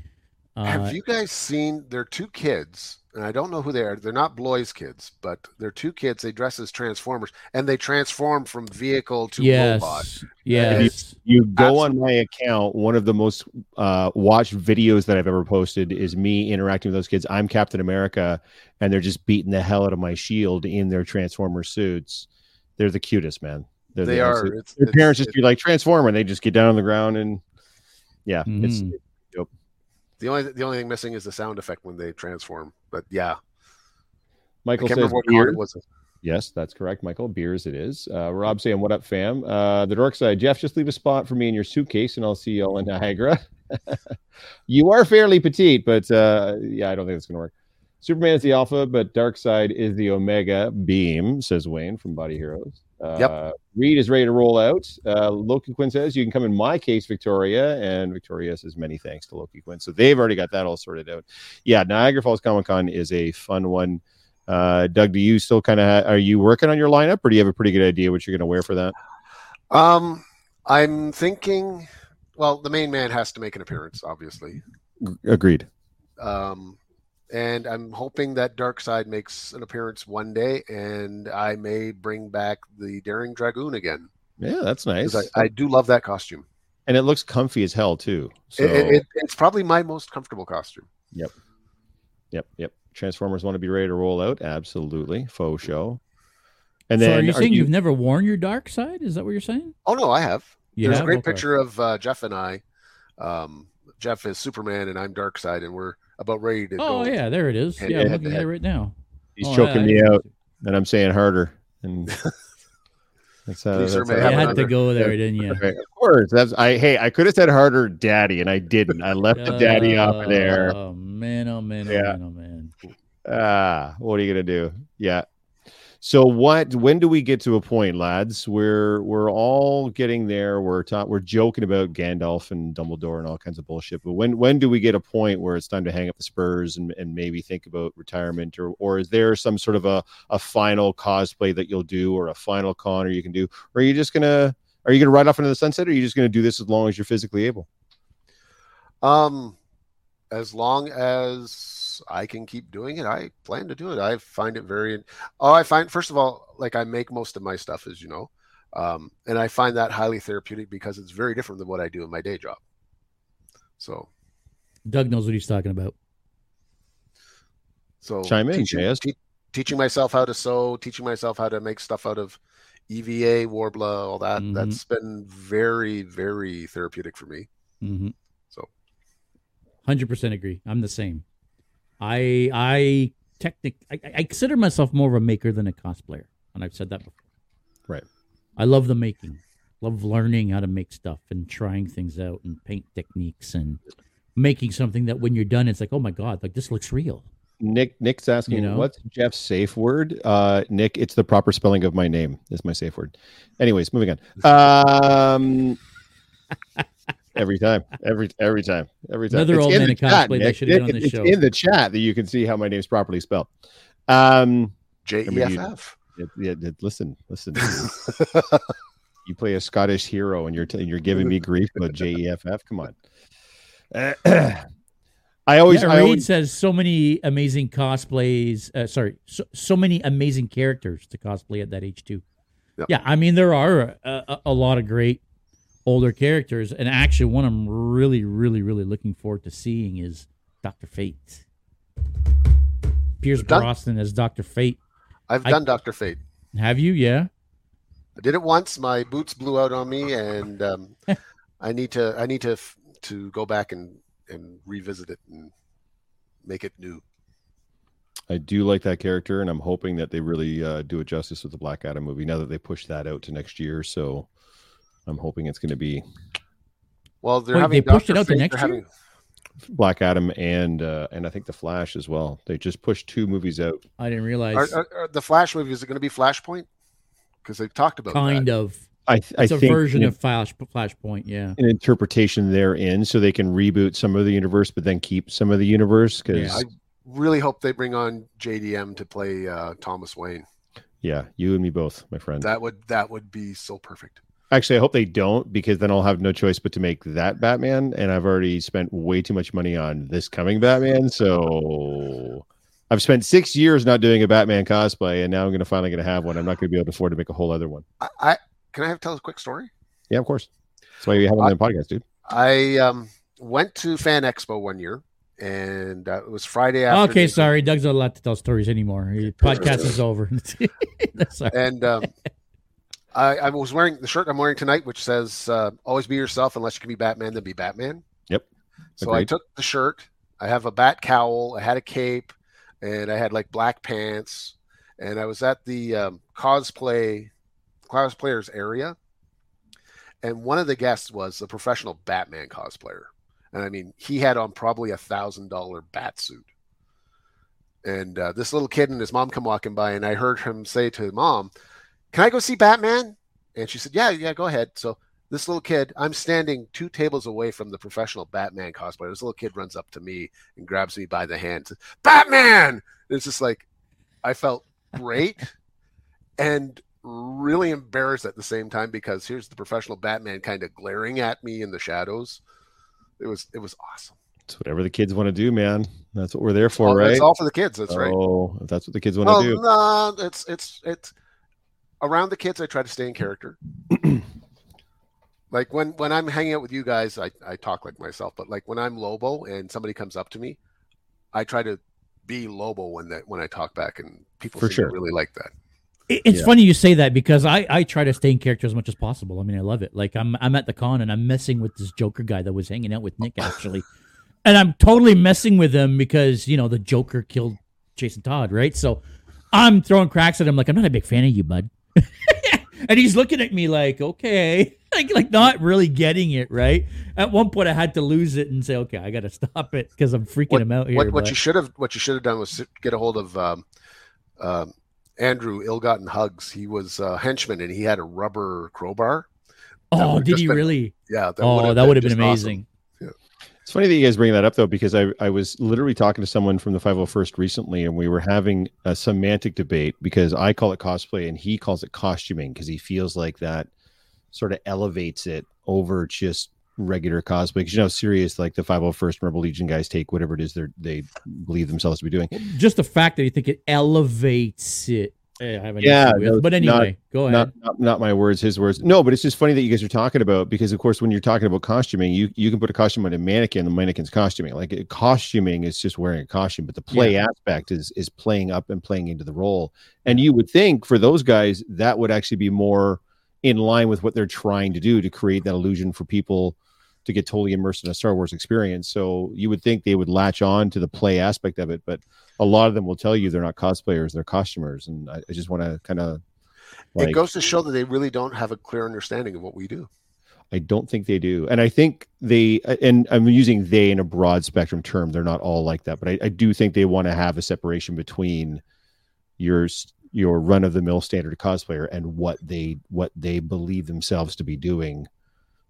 Uh,
Have you guys seen? They're two kids, and I don't know who they are. They're not Bloy's kids, but they're two kids. They dress as Transformers, and they transform from vehicle to
yes,
robot.
yes.
You go on my account. One of the most uh, watched videos that I've ever posted is me interacting with those kids. I'm Captain America, and they're just beating the hell out of my shield in their Transformer suits. They're the cutest, man. They're
They
the
are. It's,
Their
it's-
parents just be like Transformer, and they just get down on the ground and yeah, it's
Mhm.
the only the only thing missing is the sound effect when they transform. But yeah,
Michael says
remember what
beer.
it was.
Yes, that's correct, Michael. Beers it is. Uh, Rob saying, "What up, fam?" Uh, the dark side, Jeff. Just leave a spot for me in your suitcase, and I'll see y'all in Niagara. you are fairly petite, but uh, yeah, I don't think it's gonna work. Superman is the alpha, but Darkseid is the omega beam, says Wayne from Body Heroes. Uh,
Yep.
Reed is ready to roll out. Uh, Loki Quinn says, You can come in my case, Victoria. And Victoria says, Many thanks to Loki Quinn. So they've already got that all sorted out. Yeah, Niagara Falls Comic Con is a fun one. Uh, Doug, do you still kind of ha- are you working on your lineup, or do you have a pretty good idea what you're going to wear for that?
Um, I'm thinking. Well, the main man has to make an appearance, obviously.
Agreed.
Um, and I'm hoping that Darkseid makes an appearance one day, and I may bring back the Daring Dragoon again.
Yeah, that's nice.
I, I do love that costume.
and it looks comfy as hell too. So
It, it, it- it's probably my most comfortable costume.
yep, yep. Yep. Transformers want to be ready to roll out. Absolutely, faux show. And
so
then
are you saying
you,
you've never worn your Darkseid? Is that what you're saying?
Oh no, I have.
You
There's
have?
a great
Okay.
picture of uh, Jeff and I. Um, Jeff is Superman, and I'm Darkseid, and we're about ready to
Oh
go.
yeah, there it is.
Head
yeah,
to
I'm looking
to
at it right now.
he's
Oh,
choking
yeah,
me
I-
out, and I'm saying harder. And that's how. That's
may I
how-
You
have
had
another-
to go there, didn't you?
Okay, of course. That's I. Hey, I could have said harder, daddy, and I didn't. I left the daddy off of there.
Oh man, oh man, oh
Yeah.
man, oh man.
Ah, what are you gonna do? Yeah. So what? When do we get to a point, lads? We're we're all getting there. We're ta- we're joking about Gandalf and Dumbledore and all kinds of bullshit. But when when do we get a point where it's time to hang up the spurs and, and maybe think about retirement, or or is there some sort of a a final cosplay that you'll do, or a final con, or you can do, or are you just gonna are you gonna ride off into the sunset, or are you just gonna do this as long as you're physically able?
Um, as long as I can keep doing it, I plan to do it. I find it very. Oh, I find first of all, like I make most of my stuff, as you know, um, and I find that highly therapeutic because it's very different than what I do in my day job. So,
Doug knows what he's talking about.
so
Chime in,
teaching,
JS.
te- teaching myself how to sew, teaching myself how to make stuff out of EVA, Worbla, all that.
Mhm.
That's been very, very therapeutic for me.
Mm-hmm.
So,
Hundred percent agree. I'm the same. I I technic I, I consider myself more of a maker than a cosplayer, and I've said that before.
Right.
I love the making, love learning how to make stuff and trying things out and paint techniques and making something that when you're done, it's like, oh my god, like this looks real.
Nick Nick's asking
You know?
what's Jeff's safe word. Uh Nick, it's the proper spelling of my name. Is my safe word. Anyways, moving on. Um every time. Every every time. Every time.
Another
It's
old
in
man
the
in
chat,
cosplay that should have been on this
it's
show.
in the chat that you can see how my name's properly spelled. Um
J
I mean,
E
you-
F F.
listen, listen. you play a Scottish hero, and you're t- and you're giving me grief about JEFF. Come on. I always,
yeah,
I always,
says so many amazing cosplays. Uh, sorry, so, so many amazing characters to cosplay at that age too.
Yep.
Yeah, I mean there are a, a, a lot of great older characters, and actually one I'm really, really, really looking forward to seeing is Doctor Fate. Pierce
Done.
Brosnan as Doctor Fate.
I've
I-
done Doctor Fate.
Have you? Yeah.
I did it once. My boots blew out on me, and um, I need to I need to f- to go back and and revisit it and make it new.
I do like that character, and I'm hoping that they really uh, do it justice with the Black Adam movie. Now that they pushed that out to next year, so I'm hoping it's going to be
Well, they're
Wait,
having
they pushed
Dr.
it out to
Fate,
next
they're
year?
having-
Black Adam and uh, and I think the Flash as well. They just pushed two movies out.
I didn't realize.
Are, are, are the Flash movie is it going to be Flashpoint? Because they've talked about
kind
that.
of.
I th-
It's a
think
version
an,
of Flash Flashpoint. Yeah.
an interpretation therein, so they can reboot some of the universe, but then keep some of the universe. Because
Yeah.
yeah.
Really hope they bring on JDM to play uh, Thomas Wayne.
Yeah, you and me both, my friend.
That would that would be so perfect.
Actually, I hope they don't because then I'll have no choice but to make that Batman, and I've already spent way too much money on this coming Batman. So I've spent six years not doing a Batman cosplay, and now I'm going to finally going to have one. I'm not going to be able to afford to make a whole other one.
I, I can I have tell a quick story.
Yeah, of course. That's why you have it on the podcast, dude.
I um, went to Fan Expo one year, and uh, it was Friday after.
Okay, sorry. Doug's not allowed to tell stories anymore. The podcast is over. sorry.
And um, I, I was wearing the shirt I'm wearing tonight, which says uh, "Always be yourself, unless you can be Batman, then be Batman."
Yep.
So I took the shirt. I have a bat cowl. I had a cape, and I had like black pants. And I was at the um, cosplay cosplayers area, and one of the guests was a professional Batman cosplayer. And I mean, he had on probably a thousand dollar bat suit. And uh, this little kid and his mom come walking by, and I heard him say to mom, "Can I go see Batman?" And she said, "Yeah, yeah, go ahead." So this little kid, I'm standing two tables away from the professional Batman cosplayer. This little kid runs up to me and grabs me by the hand, says, "Batman!" It's just like I felt great and really embarrassed at the same time because here's the professional Batman kind of glaring at me in the shadows. It was it was awesome.
It's whatever the kids want to do, man. That's what we're there for, right?
It's all for the kids. That's right.
Oh, that's what the kids want
Well,
to do.
no, it's it's it's around the kids. I try to stay in character. like when when I'm hanging out with you guys, I I talk like myself. But like when I'm Lobo and somebody comes up to me, I try to be Lobo when that when I talk back, and people
For sure.
really like that.
It's
Yeah.
funny you say that because I, I try to stay in character as much as possible. I mean, I love it. Like I'm I'm at the con and I'm messing with this Joker guy that was hanging out with Nick actually, and I'm totally messing with him because you know the Joker killed Jason Todd, right? So I'm throwing cracks at him like I'm not a big fan of you, bud. And he's looking at me like, okay, like like not really getting it, right? At one point, I had to lose it and say, okay, I got to stop it because I'm freaking
What,
him out here.
what, what you should have what you should have done was get a hold of um, um, Andrew Ill-Gotten Hugs. He was a henchman and he had a rubber crowbar.
oh, did he
been-
really?
Yeah, that
oh, that would have been
amazing. awesome.
It's funny that you guys bring that up though, because I, I was literally talking to someone from the 501st recently, and we were having a semantic debate because I call it cosplay and he calls it costuming because he feels like that sort of elevates it over just regular cosplay. Because you know, serious like the 501st Rebel Legion guys take whatever it is they they believe themselves to be doing.
just the fact that you think it elevates it. I have an
Yeah, no,
but anyway, go ahead.
Not, not not my words, his words. No, but it's just funny that you guys are talking about because, of course, when you're talking about costuming, you you can put a costume on a mannequin. The mannequin's costuming. Like costuming is just wearing a costume, but the play aspect is is playing up and playing into the role. And you would think for those guys that would actually be more in line with what they're trying to do to create that illusion for people to get totally immersed in a Star Wars experience. So you would think they would latch on to the play aspect of it, but a lot of them will tell you they're not cosplayers, they're costumers. And I, I just want to kind of
it goes to show that they really don't have a clear understanding of what we do.
I don't think they do. And I think they, and I'm using they in a broad spectrum term. They're not all like that, but I, I do think they want to have a separation between your your run of the mill standard cosplayer and what they what they believe themselves to be doing.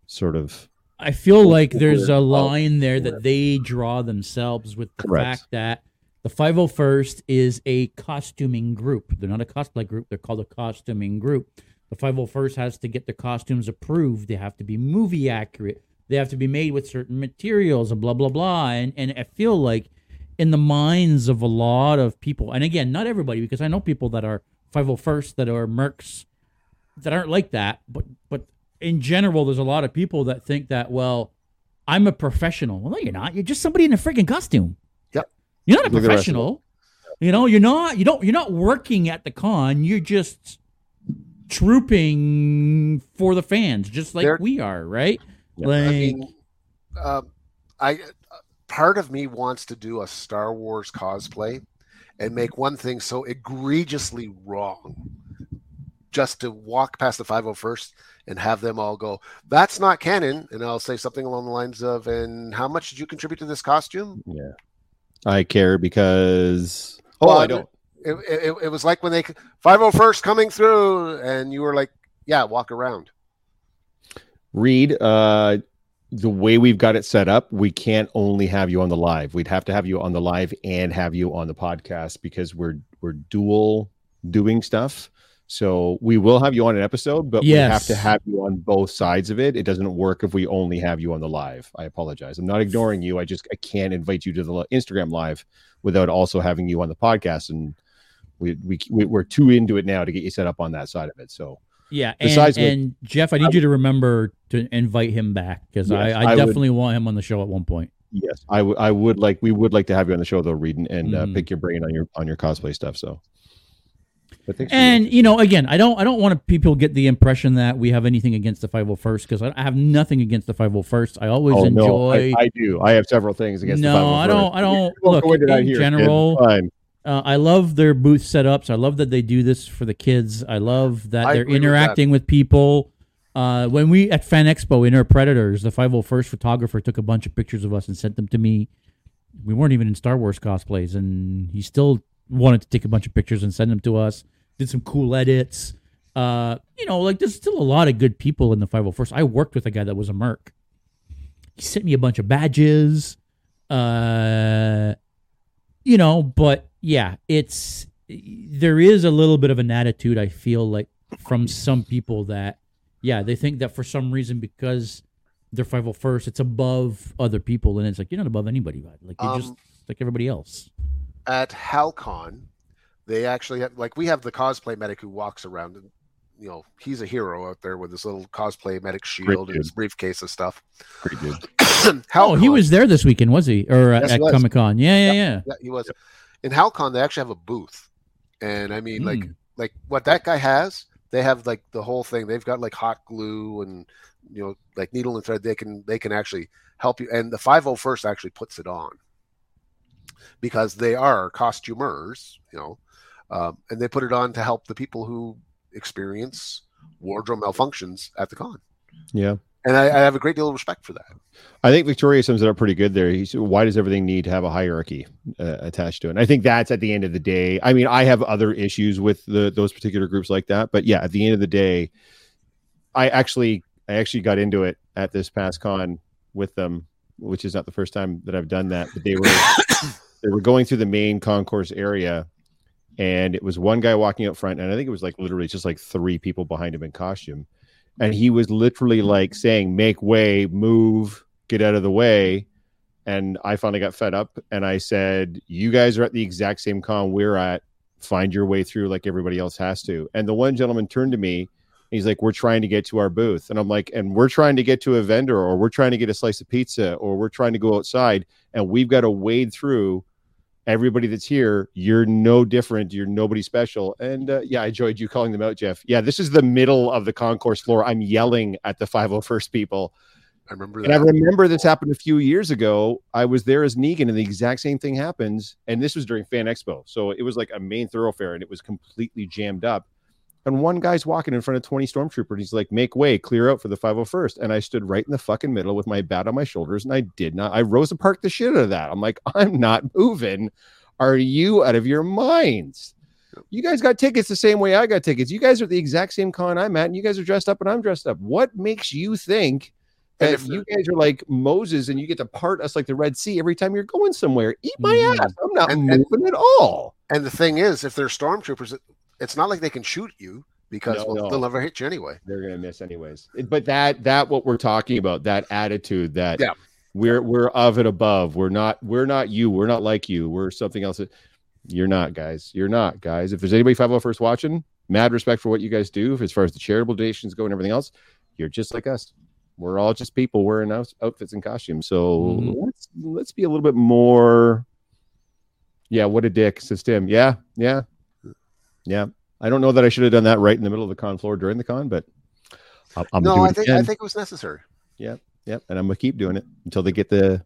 Sort of
I feel like there's a line there that they draw themselves with the
Correct.
fact that the 501st is a costuming group. They're not a cosplay group. They're called a costuming group. The 501st has to get their costumes approved. They have to be movie accurate. They have to be made with certain materials and blah blah blah. And and I feel like in the minds of a lot of people, and again, not everybody, because I know people that are 501st that are mercs that aren't like that, but but in general, there's a lot of people that think that well, I'm a professional. Well, no, you're not. You're just somebody in a freaking costume.
Yep.
You're not a
Look at the rest of
professional. You know, you're not. You don't. You're not working at the con. You're just trooping for the fans, just like
They're-
we are, right?
Yeah.
Like,
I mean, um, I part of me wants to do a Star Wars cosplay and make one thing so egregiously wrong, just to walk past the 501st and have them all go, "That's not canon," and I'll say something along the lines of, "And how much did you contribute to this costume?"
Yeah. I care because oh
Well,
I don't.
It, it, it was like when they 501st coming through, and you were like, "Yeah, walk around."
Reed, uh the way we've got it set up, we can't only have you on the live. We'd have to have you on the live and have you on the podcast because we're we're dual doing stuff. So we will have you on an episode, but we have to have you on both sides of it. It doesn't work if we only have you on the live. I apologize. I'm not ignoring you. I just I can't invite you to the Instagram live without also having you on the podcast and we, we we- we're too into it now to get you set up on that side of it. So
yeah. And,
Besides
and Jeff, I need you to remember to invite him back because
Yes,
I, I,
I would-
definitely want him on the show at one point.
Yes, I would. I would like. We would like to have you on the show though, Reed, and, and uh,
Mhm.
pick your brain on your on your cosplay stuff. So, but thanks for
And you know, again, I don't I don't want people get the impression that we have anything against the 501st because I, I have nothing against the 501st. I always
oh no,
enjoy.
I, I do. I have several things against.
No,
the
I don't- I don't- look,
go into that
in
kid.
general. Uh, I love their booth setups. I love that they do this for the kids. I love that
I
they're
agree with that.
interacting with, people. Uh, when we at Fan Expo in our Predators, the 501st photographer took a bunch of pictures of us and sent them to me. We weren't even in Star Wars cosplays, and he still wanted to take a bunch of pictures and send them to us. Did some cool edits. Uh, you know, like there's still a lot of good people in the 501st. I worked with a guy that was a merc. He sent me a bunch of badges. Uh, you know, but yeah, it's there is a little bit of an attitude I feel like from some people that yeah, they think that for some reason because they're 501st, it's above other people, and it's like you're not above anybody. Like you're just
Um,
like everybody else.
At Halcon, they actually have like we have the cosplay medic who walks around and you know he's a hero out there with his little cosplay medic shield and his briefcase and stuff.
Pretty good.
Oh, he was there this weekend, was he? Or uh,
Yes,
at. Comic Con? Yeah, yeah, yeah.
yeah he was in Halcon. They actually have a booth, and I mean like
Mm.
like what that guy has. They have like the whole thing. They've got like hot glue and you know like needle and thread. They can they can actually help you. And the 501st actually puts it on because they are costumers, you know, um, and they put it on to help the people who experience wardrobe malfunctions at the con.
Yeah,
And I, I have a great deal of respect for that.
I think Victoria sums it up pretty good there. He said, "Why does everything need to have a hierarchy uh, attached to it?" And I think that's at the end of the day. I mean, I have other issues with the those particular groups like that, but yeah, at the end of the day, I actually I actually got into it at this past con with them, which is not the first time that I've done that. But they were they were going through the main concourse area, and it was one guy walking up front, and I think it was like literally just like three people behind him in costume, and he was literally like saying, "Make way, move, get out of the way." And I finally got fed up, and I said, "You guys are at the exact same con we're at. Find your way through like everybody else has to." And the one gentleman turned to me. He's like, "We're trying to get to our booth," and I'm like, "And we're trying to get to a vendor, or we're trying to get a slice of pizza, or we're trying to go outside, and we've got to wade through." Everybody that's here, you're no different. You're nobody special. And uh, yeah, I enjoyed you calling them out, Jeff. Yeah, this is the middle of the concourse floor. I'm yelling at the 501st people.
I remember
And I remember this happened a few years ago. I was there as Negan, and the exact same thing happens. And this was during Fan Expo. So it was like a main thoroughfare, and it was completely jammed up. And one guy's walking in front of 20 stormtroopers. And he's like, make way, clear out for the 501st. And I stood right in the fucking middle with my bat on my shoulders. And I did not, I rose and parked the shit out of that. I'm like, I'm not moving. Are you out of your minds? You guys got tickets the same way I got tickets. You guys are the exact same con I'm at, and you guys are dressed up and I'm dressed up. What makes you think that
if
you guys are like Moses and you get to part us like the Red Sea every time you're going somewhere? Eat my
Mhm.
ass. I'm not
And- and-
moving at all.
And the thing is, if they're stormtroopers, it's not like they can shoot you because
No,
well,
no.
they'll never hit you anyway.
they're gonna miss anyways. But that that what we're talking about, that attitude that
Yeah.
we're we're of it above. We're not we're not you. We're not like you. We're something else. You're not, guys. You're not, guys. If there's anybody 501st watching, mad respect for what you guys do as far as the charitable donations go and everything else. You're just like us. We're all just people wearing out- outfits and costumes. So
Mhm.
let's let's be a little bit more. Yeah, what a dick, says Tim. Yeah, yeah, yeah. I don't know that I should have done that right in the middle of the con floor during the con, but I'll, I'm
no,
doing
I
it
think I think it was necessary.
Yep, and I'm gonna keep doing it until they get the.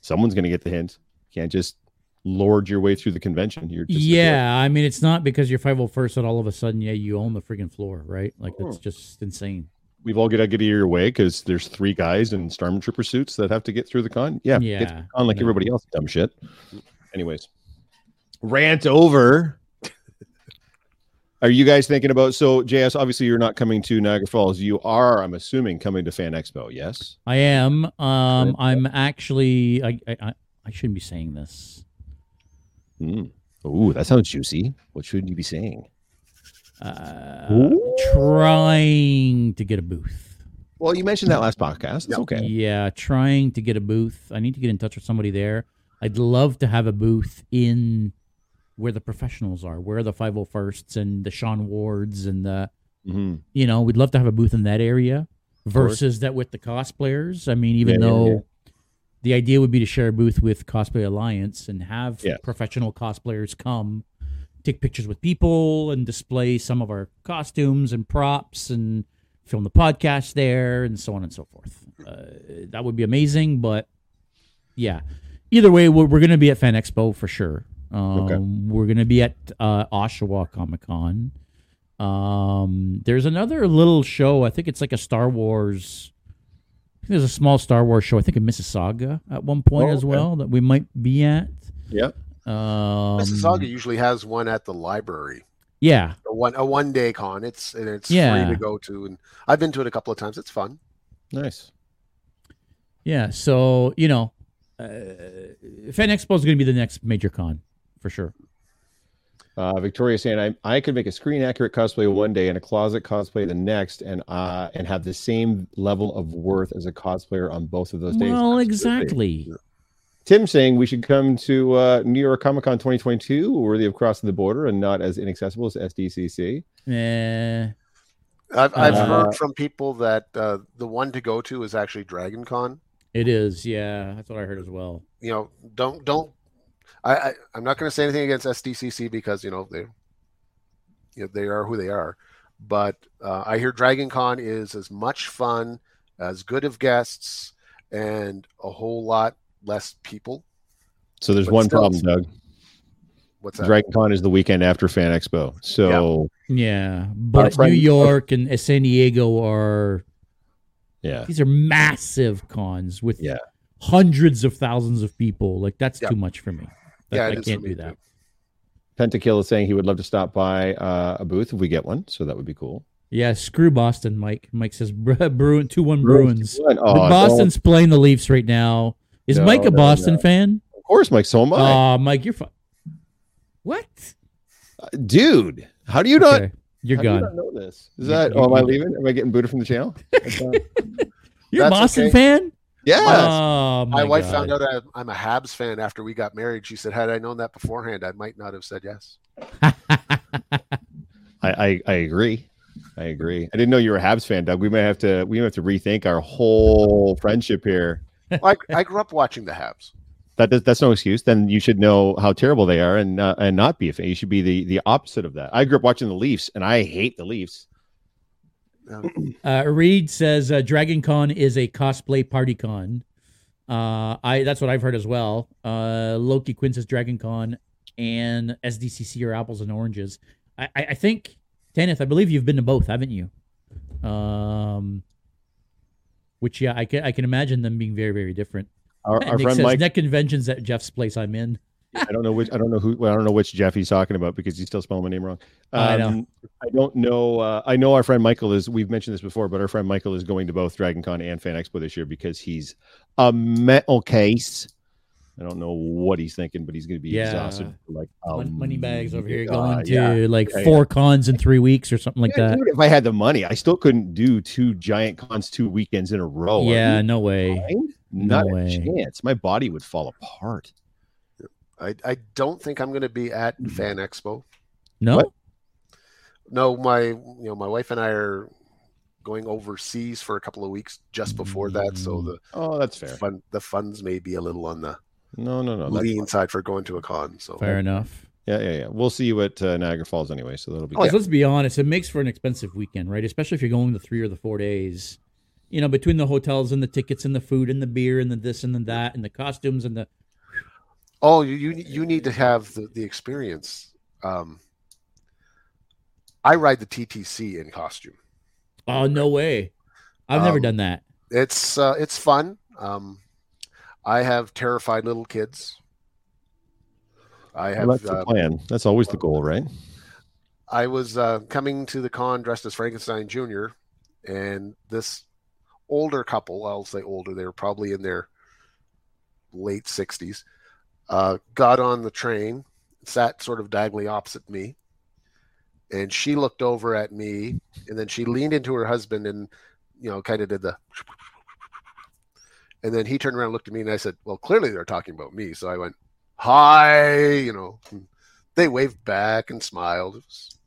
Someone's gonna get the hint. Can't just lord your way through the convention. You're just
yeah, I mean, it's not because you're 501st that all of a sudden, yeah, you own the friggin' floor, right? Like,
Oh.
that's just insane.
We've all got to get out of your way because there's three guys in Stormtrooper suits that have to get through the con. Yeah,
Yeah,
get the con like
no.
everybody else. Dumb shit. Anyways, rant over. Are you guys thinking about so JS? Obviously, you're not coming to Niagara Falls. You are, I'm assuming, coming to Fan Expo. Yes.
I am. Um, I'm actually. I, I I- shouldn't be saying this.
Mm. Ooh, that sounds juicy. What should you be saying?
Uh,
Ooh.
trying to get a booth.
Well, you mentioned that last podcast. It's okay.
Yeah, trying to get a booth. I need to get in touch with somebody there. I'd love to have a booth in where the professionals are, where the 501sts and the Sean Wards and the
Mhm.
you know, we'd love to have a booth in that area versus that with the cosplayers. I mean, even
Yeah, yeah,
though
yeah.
the idea would be to share a booth with Cosplay Alliance and have
Yeah.
professional cosplayers come take pictures with people and display some of our costumes and props and film the podcast there and so on and so forth. Uh, that would be amazing, but yeah. Either way, we're, we're going to be at Fan Expo for sure. Um,
Okay.
We're going to be at uh, Oshawa Comic Con. Um, there's another little show. I think it's like a Star Wars. I think there's a small Star Wars show. I think in Mississauga at one point
Oh,
as
okay.
well that we might be at.
Yeah.
Um,
Mississauga usually has one at the library.
Yeah,
A one a one day con. It's and it's
Yeah.
free to go to, and I've been to it a couple of times. It's fun.
Nice.
yeah. So you know, uh, Fan Expo is going to be the next major con for sure.
Uh, Victoria saying I, I could make a screen accurate cosplay one day and a closet cosplay the next, and uh, and have the same level of worth as a cosplayer on both of those days.
Well,
Absolutely.
exactly.
Tim saying we should come to uh, New York Comic Con 2022, worthy of crossing the border and not as inaccessible as SDCC.
Yeah.
I've I've
Uh,
heard from people that uh, the one to go to is actually Dragon Con.
it is. Yeah, that's what I heard as well.
You know, don't don't. I, I I'm not going to say anything against SDCC because you know they, you know, they are who they are, but uh, I hear Dragon Con is as much fun, as good of guests, and a whole lot less people.
So there's
But
one
still,
problem, Doug.
What's that?
Dragon Con is the weekend after Fan Expo. So
Yeah, but
friend-
New York and San Diego are
yeah,
these are massive cons with
Yeah.
hundreds of thousands of people. Like that's
Yeah.
too much for me. That-
Yeah,
I
it is for
can't do that.
Pentakill is saying he would love to stop by uh, a booth if we get one. So that would be cool.
Yeah, screw Boston, Mike. Mike says Bru- Bruin two one Bruins.
Oh, don't-
Boston's playing the Leafs right now. Is
No,
Mike a
no,
Boston
no.
fan?
Of course, Mike. So am I.
Uh, Mike, you're fine. What?
Dude, how do you not?
Okay, You're
how do you
gone.
not know this? Is that?
you-
oh, am I leaving? Am I getting booted from the channel?
You're a Boston
okay.
fan?
Yes.
Oh,
My,
my
wife
God.
found out I- I'm a Habs fan after we got married. She said, "Had I known that beforehand, I might not have said yes."
I, I I agree. I agree. I didn't know you were a Habs fan, Doug. We might have to we might have to rethink our whole friendship here.
Well, I, I grew up watching the Habs.
That does, that's no excuse. Then you should know how terrible they are and uh, and not be a fan. You should be the the opposite of that. I grew up watching the Leafs, and I hate the Leafs.
Uh, Reed says uh, Dragon Con is a cosplay party con. Uh, I that's what I've heard as well. Uh, Loki Quinn says Dragon Con and SDCC are apples and oranges. I, I, I think Tanith, I believe you've been to both, haven't you? Um, which yeah, I can I can imagine them being very very different.
Our, our
Nick
friend
says
Mike.
net conventions at Jeff's place. I'm in.
I don't know which. I don't know who. Well, I don't know which Jeff he's talking about because he's still spelling my name wrong.
I know.
Um, I don't know. Uh, I know our friend Michael is. We've mentioned this before, but our friend Michael is going to both Dragon Con and Fan Expo this year because he's a metal case. I don't know what he's thinking, but he's going to be
Yeah.
exhausted. For like um,
money bags over here
uh,
going to
yeah.
like
Yeah,
four cons in three weeks or something like that.
dude, if I had the money, I still couldn't do two giant cons two weekends in a row.
Yeah, no way.
blind?
No
Not
way.
a chance. My body would fall apart.
I, I don't think I'm going to be at
Mm-hmm.
Fan Expo.
No,
What?
No, my you know my wife and I are going overseas for a couple of weeks just before that, so the
Oh, that's fair.
fun the funds may be a little on the
No, no, no. That's
lean
fine.
side for going to a con. So
fair enough.
Yeah, yeah, yeah. We'll see you at uh, Niagara Falls anyway, so that'll be.
Oh,
good.
Because let's be honest, it makes for an expensive weekend, right? Especially if you're going the three or the four days. You know, between the hotels and the tickets and the food and the beer and the this and the that and the costumes and the
Oh, you you, you need to have the, the experience. Um, I ride the TTC in costume.
oh no way, I've never
Um,
done that.
It's uh, it's fun. Um, I have terrified little kids. I
Well,
have.
that's the
uh,
plan. That's always the goal, right?
I was uh, coming to the con dressed as Frankenstein Jr. and this older couple, I'll say older, they were probably in their late 60s, uh, got on the train, sat sort of diagonally opposite me. And she looked over at me and then she leaned into her husband and, you know, kind of did the. And then he turned around and looked at me and I said, Well, clearly they're talking about me. So I went, Hi, you know. They waved back and smiled. It was,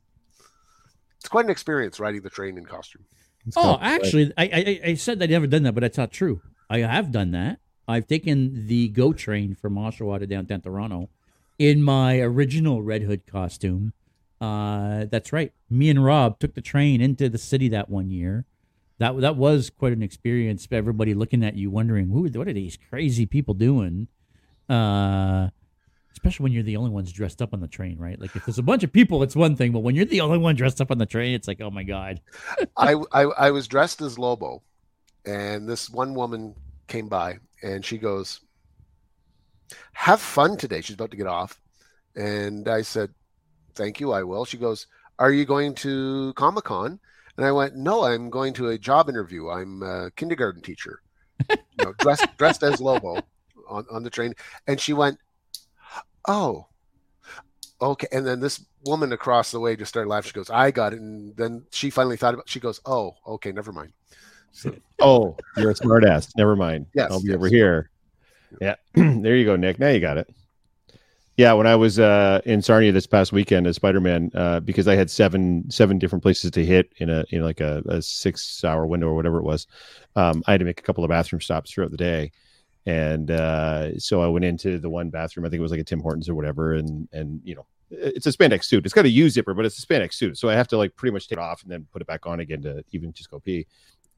it's quite an experience riding the train in costume.
It's
Oh, actually, I, I I said I'd never done that, but that's not true. I have done that. I've taken the GO train from Oshawa to downtown Toronto in my original Red Hood costume. Uh, that's right. Me and Rob took the train into the city that one year. That that was quite an experience. Everybody looking at you, wondering, "Who? What are these crazy people doing?" Uh, especially when you're the only ones dressed up on the train, right? Like if there's a bunch of people, it's one thing, but when you're the only one dressed up on the train, it's like, oh my god.
I, I I was dressed as Lobo, and this one woman came by and she goes, "Have fun today." She's about to get off, and I said, "Thank you, I will." She goes, "Are you going to Comic Con?" And I went, "No, I'm going to a job interview. I'm a kindergarten teacher, you know, dressed dressed as Lobo on on the train." And she went, "Oh." Okay, and then this woman across the way just started laughing. She goes, "I got it," and then she finally thought about. She goes, "Oh, okay, never mind." So
Oh, you're a smart ass. Never mind.
Yes,
I'll be
yes.
over here. Yeah. there you go, Nick. Now you got it. Yeah, when I was uh, in Sarnia this past weekend as Spider Man, uh, because I had seven seven different places to hit in a in like a, a six hour window or whatever it was, um, I had to make a couple of bathroom stops throughout the day, and uh, so I went into the one bathroom. I think it was like a Tim Hortons or whatever, and and you know it's a spandex suit. It's got a U zipper, but it's a spandex suit, so I have to like pretty much take it off and then put it back on again to even just go pee.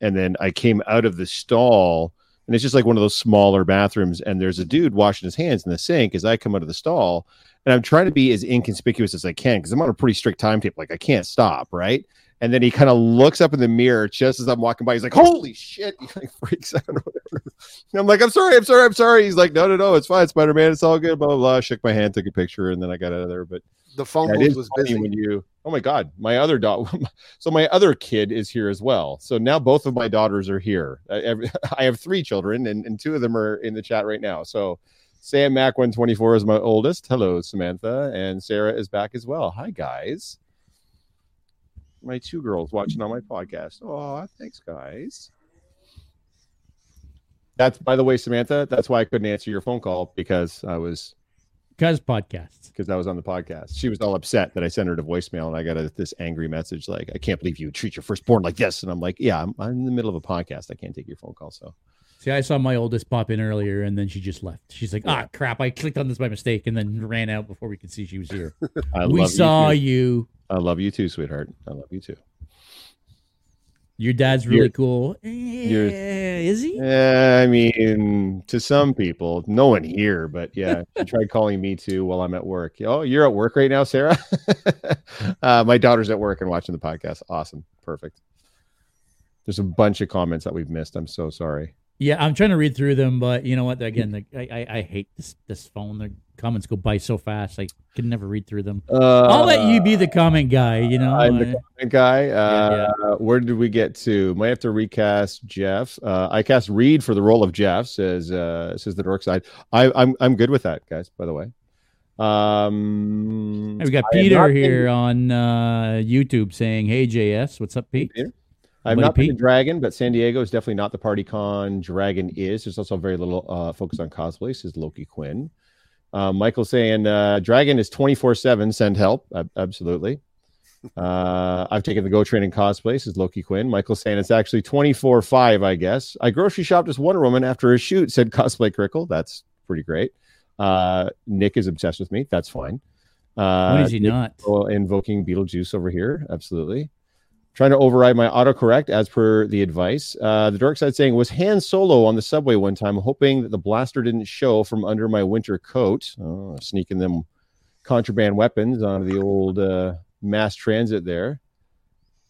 And then I came out of the stall and it's just like one of those smaller bathrooms and there's a dude washing his hands in the sink as i come out of the stall and i'm trying to be as inconspicuous as i can because i'm on a pretty strict timetable like i can't stop right? And then he kind of looks up in the mirror just as i'm walking by he's like holy shit he like freaks out i'm like i'm sorry i'm sorry i'm sorry he's like no no no it's fine spider-man it's all good blah blah blah shook my hand took a picture and then i got out of there but
the phone
that
booth was busy.
when you oh my god my other daughter so my other kid is here as well. So now both of my daughters are here. I have three children and, and two of them are in the chat right now. So sam mac 124 is my oldest. Hello samantha. And sarah is back as well. Hi guys. My two girls watching on my podcast. Oh thanks guys. That's by the way samantha that's why i couldn't answer your phone call because i was
Cuz podcasts.
because I was on the podcast. She was all upset that I sent her to voicemail, and I got a, this angry message like, "I can't believe you would treat your firstborn like this." And I'm like, "Yeah, I'm, I'm in the middle of a podcast. I can't take your phone call." So
See, I saw my oldest pop in earlier, and then she just left. She's like, "Ah, crap! I clicked on this by mistake, and then ran out before we could see she was here."
I
we saw
you.
You.
I love you too, sweetheart. I love you too.
Your dad's really
You're-
cool.
you're-
is he?
Yeah, I mean, to some people, no one here, but yeah, she tried calling me too while I'm at work. Oh, you're at work right now, Sarah? uh, my daughter's at work and watching the podcast. Awesome, perfect. There's a bunch of comments that we've missed. I'm so sorry.
Yeah, I'm trying to read through them, but you know what? Again, the, I, I I hate this this phone. They're comments go by so fast. I can never read through them.
Uh,
I'll let you be the comment guy. You know,
I'm the comment guy. Uh, Where did we get to? Might have to recast Jeff. Uh, I cast Reed for the role of Jeff. Says uh, says the dark side. I, I'm I'm good with that, guys. By the way. Um,
we got Peter
not been-
here on uh, YouTube saying, "Hey JS, what's up, Pete?"
Peter? I've not been to Dragon, but San Diego is definitely not the party con Dragon is. There's also very little uh, focus on cosplay, Is Loki Quinn. Uh, Michael saying uh, Dragon is 24 7. Send help. Ab- absolutely. Uh, I've taken the Go Train in cosplay, says Loki Quinn. Michael saying it's actually 24 5, I guess. I grocery shopped as Wonder Woman after a shoot, said Cosplay Crickle. That's pretty great. Uh, Nick is obsessed with me. That's fine. Uh,
when is he
Nick
not?
well, invoking Beetlejuice over here. Absolutely. Trying to override my autocorrect as per the advice. Uh, the dark side saying was Han Solo on the subway one time, hoping that the blaster didn't show from under my winter coat. Oh, sneaking them contraband weapons onto the old uh, mass transit there.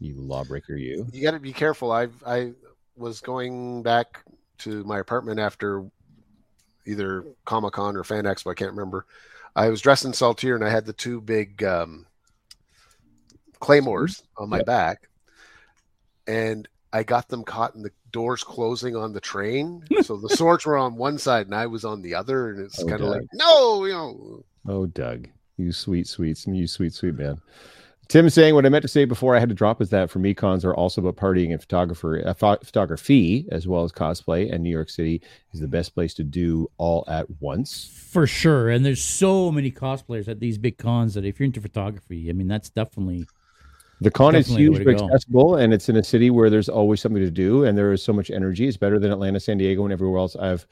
You lawbreaker, you.
You got to be careful. I I was going back to my apartment after either Comic Con or Fan Expo. I can't remember. I was dressed in Saltire and I had the two big um, claymores on my
Yep.
back, and I got them caught in the doors closing on the train. so the swords were on one side and I was on the other, and it's
Oh,
kind of like no, you know.
Oh, Doug, you sweet, sweet, you sweet, sweet man. Tim saying what I meant to say before I had to drop is that for me, cons are also about partying and photographer, uh, pho- photography as well as cosplay. And New York City is the best place to do all at once.
For sure. And there's so many cosplayers at these big cons that if you're into photography, I mean, that's definitely
The con is
Definitely
huge, but accessible, and it's in a city where there's always something to do, and there is so much energy. It's better than Atlanta, San Diego, and everywhere else I've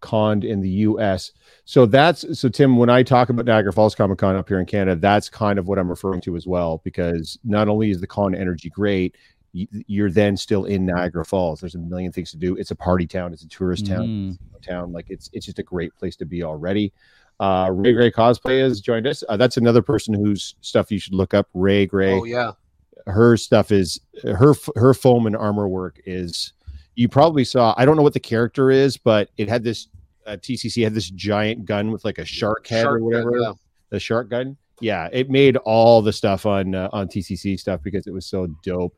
conned in the U.S. So that's so Tim. When I talk about Niagara Falls Comic Con up here in Canada, that's kind of what I'm referring to as well, because not only is the con energy great, you're then still in Niagara Falls. There's a million things to do. It's a party town. It's a tourist town.
mm,
Town. Like it's it's just a great place to be already. Uh, Ray Gray cosplay has joined us. Uh, that's another person whose stuff you should look up. Ray Gray
Oh yeah,
her stuff is her her foam and armor work is you probably saw i don't know what the character is but it had this uh, tcc had this giant gun with like a shark head
Shark
or
gun,
whatever
yeah.
the shark gun yeah it made all the stuff on uh, on tcc stuff because it was so dope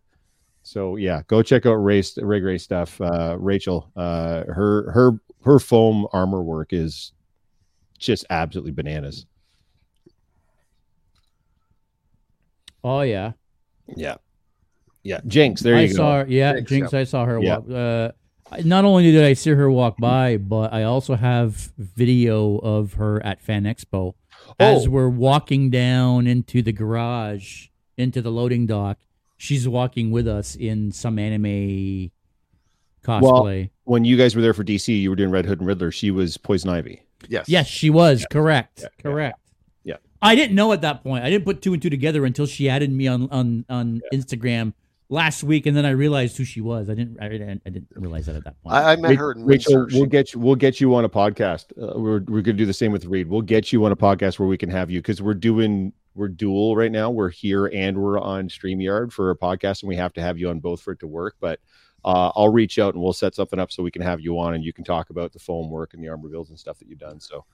so yeah go check out ray ray gray stuff uh rachel uh her her her foam armor work is just absolutely bananas
oh yeah.
yeah yeah jinx there
I
you go
saw her, yeah,
Jinx,
Jinx, I saw her
Yeah.
walk. Uh, not only did I see her walk by, but I also have video of her at Fan Expo as
Oh.
we're walking down into the garage, into the loading dock. She's walking with us in some anime cosplay.
when you guys were there for DC, you were doing Red Hood and Riddler. She was Poison Ivy.
Yes,
yes, she was correct.
Yeah, yeah,
correct.
yeah.
I didn't know at that point. I didn't put two and two together until she added me on on on Instagram last week, and then I realized who she was. I didn't. I didn't, I didn't realize that at that point.
I, I met
Ra-
her in
Rachel, we'll get you. We'll get you on a podcast. Uh, we're we're gonna do the same with Reed. We'll get you on a podcast where we can have you because we're doing we're dual right now. We're here and we're on Streamyard for a podcast, and we have to have you on both for it to work. But uh, I'll reach out and we'll set something up so we can have you on and you can talk about the foam work and the armor builds and stuff that you've done. So,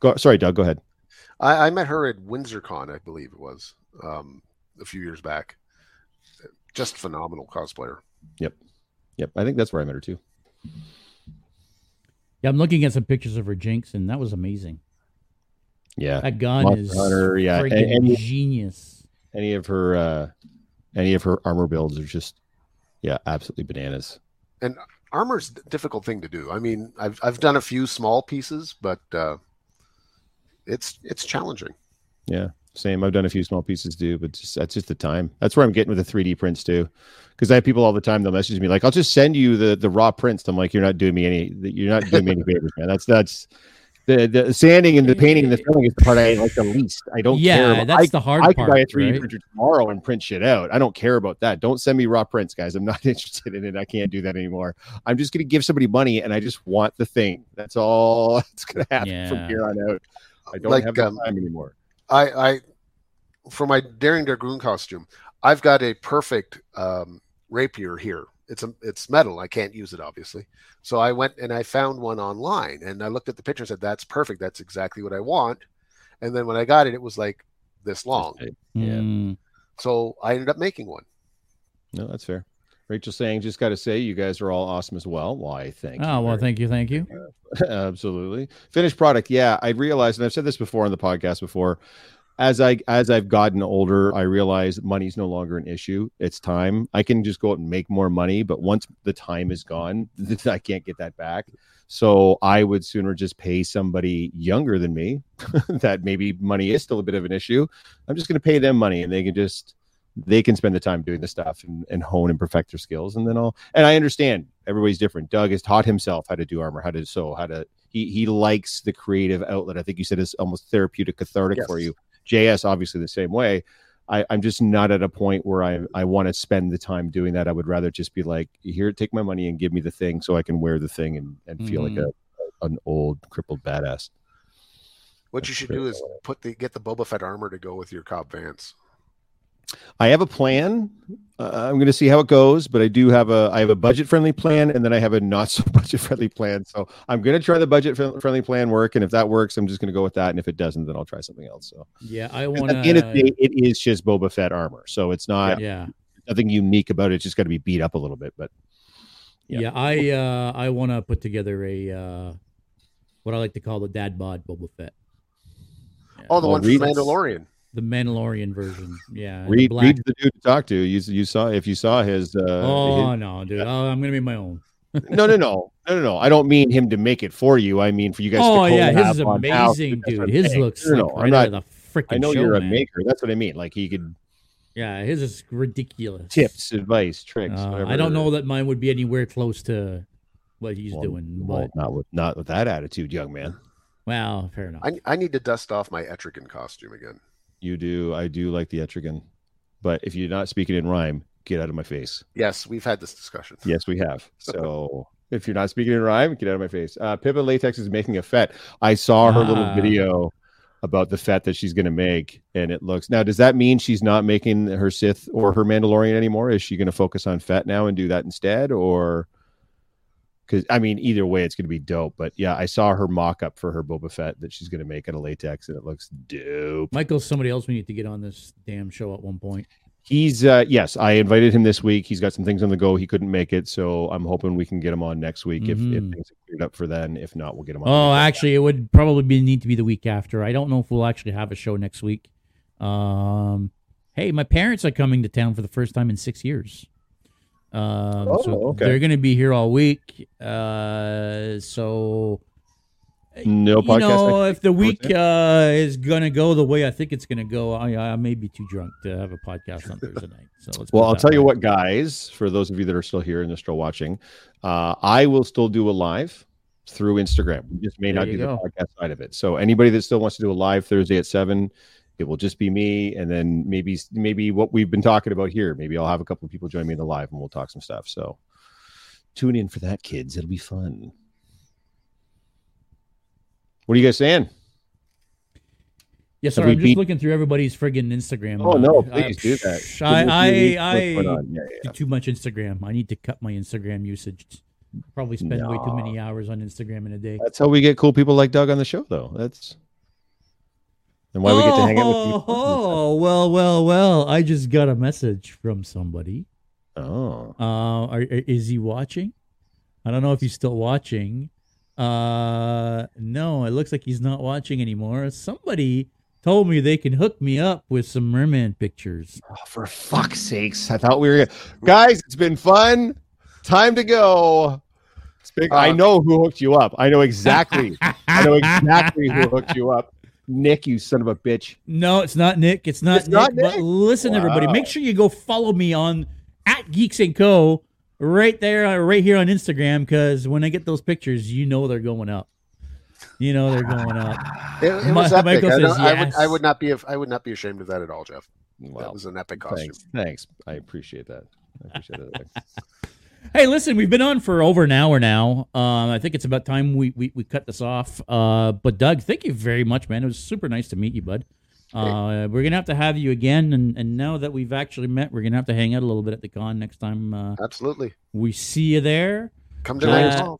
go. Sorry, Doug. Go ahead.
I, I met her at WindsorCon, I believe it was, um, a few years back. Just phenomenal cosplayer.
Yep, Yep. I think that's where I met her too.
yeah, I'm looking at some pictures of her Jinx, and that was amazing.
Yeah,
That gun
Monster
is
Hunter, yeah, any-
genius.
any of her uh any of her armor builds are just yeah absolutely bananas.
And Armor's a difficult thing to do. I mean, I've I've done a few small pieces, but uh, it's it's challenging.
yeah same. I've done a few small pieces too but just that's just the time. That's where i'm getting with the 3d prints too. Because i have people all the time they'll message me like i'll just send you the the raw prints. I'm like you're not doing me any you're not doing me any favors man. That's that's the, the sanding and the painting and the filling is the part I like the least. I don't care.
Yeah,
about-
that's
I,
the hard
I can
part.
buy a 3D
right?
printer tomorrow and print shit out. I don't care about that. Don't send me raw prints, guys. I'm not interested in it. I can't do that anymore. I'm just going to give somebody money and I just want the thing. That's all that's going to happen from here on out. I don't
Like,
have the
um,
time anymore.
I I for my Daring Dragoon costume, I've got a perfect um, rapier here. It's a it's metal. I can't use it obviously. So I went and I found one online and I looked at the picture and said, That's perfect. That's exactly what I want. And then when I got it, it was like this long.
Yeah.
Mm.
So I ended up making one.
No, that's fair. Rachel saying, just got to say, you guys are all awesome as well. Why, thank you.
Oh well, thank you, thank you.
Absolutely. Finished product. Yeah, I realized, and I've said this before on the podcast before. As I as I've gotten older, I realize money's no longer an issue. It's time. I can just go out and make more money, but once the time is gone, I can't get that back. So I would sooner just pay somebody younger than me that maybe money is still a bit of an issue. I'm just going to pay them money, and they can just they can spend the time doing the stuff and, and hone and perfect their skills and then i'll and i understand everybody's different doug has taught himself how to do armor how to sew how to he he likes the creative outlet i think you said it's almost therapeutic cathartic
Yes.
for you js obviously the same way. I, i'm just not at a point where i i want to spend the time doing that. I would rather just be like here take my money and give me the thing so i can wear the thing and, and feel like mm-hmm. a an old crippled badass.
What you should do is put the get the Boba Fett armor to go with your Cobb Vanth.
I have a plan. Uh, I'm going to see how it goes, but I do have a I have a budget friendly plan, and then I have a not so budget friendly plan. So I'm going to try the budget friendly plan work, and if that works, I'm just going to go with that. And if it doesn't, then I'll try something else. So
Yeah, I want
at the end of the day, it is just Boba Fett armor, so it's not
Yeah,
nothing unique about it. It's just got to be beat up a little bit. But Yeah.
yeah. I uh, I want to put together a uh, what I like to call the dad bod Boba Fett. Yeah.
Oh, the
Well,
one from
read-
Mandalorian.
The Mandalorian version. Yeah, the
Reed,
black-
Reed's the dude to talk to. You you saw if you saw his. Uh,
oh no, dude! Oh, I'm gonna make my own.
his- no, no, no, no, no, no. I don't mean him to make it for you. I mean for you guys.
Oh
to
yeah, his is amazing, dude. His
saying.
looks
No, no,
like
I'm not-
the freaking
I know
show,
you're a
man.
maker. That's what I mean. Like he could
Yeah, his is ridiculous.
tips, advice, tricks.
Uh,
whatever.
I don't know that mine would be anywhere close to what he's
Well,
doing,
well,
but
not with not with that attitude, young man.
well, fair enough.
I, I need to dust off my Etrigan costume again.
You do. I do like the Etrigan, but if you're not speaking in rhyme, get out of my face.
Yes, we've had this discussion.
Yes, we have. So if you're not speaking in rhyme, get out of my face. Uh, Pippa Latex is making a fet. I saw her little
Ah.
video about the fet that she's going to make, and it looks. Now, does that mean she's not making her Sith or her Mandalorian anymore? Is she going to focus on fet now and do that instead, or? Because I mean, either way, it's going to be dope. But yeah, I saw her mock up for her Boba Fett that she's going to make out of latex, and it looks dope.
Michael's somebody else we need to get on this damn show at one point.
He's uh yes, I invited him this week. He's got some things on the go. He couldn't make it, so I'm hoping we can get him on next week if, if
Mhm.
things are cleared up for then. If not, we'll get him on.
Oh, actually, it would probably be need to be the week after. I don't know if we'll actually have a show next week. Um, hey, my parents are coming to town for the first time in six years. Um,
Oh,
so
okay.
they're going to be here all week. Uh, so
no
you know, if the
week?
uh, is gonna go the way I think it's gonna go, I, I may be too drunk to have a podcast on Thursday night. So let's.
Well, I'll tell you what, guys. For those of you that are still here and are still watching, uh, I will still do a live through Instagram. We just may
There
not do
go.
the podcast side of it. So anybody that still wants to do a live Thursday at seven, it will just be me, and then maybe maybe what we've been talking about here. Maybe I'll have a couple of people join me in the live, and we'll talk some stuff. So tune in for that, kids. It'll be fun. What are you guys saying?
Yeah,
Have
sorry, I'm just
beat-
looking through everybody's friggin' Instagram.
Oh no,
I-
please do that.
psh,
Give me a few
I. I, I?
Yeah, yeah,
do too much Instagram. I need to cut my Instagram usage. Probably spend way too many hours on Instagram in a day.
That's how we get cool people like Doug on the show, though. That's and why we get to hang out with you.
Oh, well, well, well. I just got a message from somebody.
Oh,
Uh, are, are- is he watching? I don't know if he's still watching. Uh, no, it looks like he's not watching anymore. Somebody told me they can hook me up with some merman pictures.
Oh, for fuck's sakes! I thought we were guys. It's been fun. Time to go. It's big. I
Uh,
know who hooked you up. I know exactly. I know exactly who hooked you up. Nick, you son of a bitch.
No, it's not Nick. It's not
It's
Nick.
not
But
Nick?
listen, everybody, make sure you go follow me on at Geeks and Co. right there, uh, right here on Instagram, because when I get those pictures, you know they're going up. You know they're going up.
It, it
Mi-
was epic.
Michael
I,
says
don't- I would I would not be I would not be ashamed of that at all, Jeff. that was an epic costume.
thanks. Thanks. I appreciate that. I appreciate that.
Hey, listen, we've been on for over an hour now. Um, I think it's about time we, we, we cut this off. Uh, but Doug, thank you very much, man. It was super nice to meet you, bud. Uh, we're gonna have to have you again, and and now that we've actually met, we're gonna have to hang out a little bit at the con next time. Uh,
Absolutely.
we see you there.
Come to
Uh,
Niagara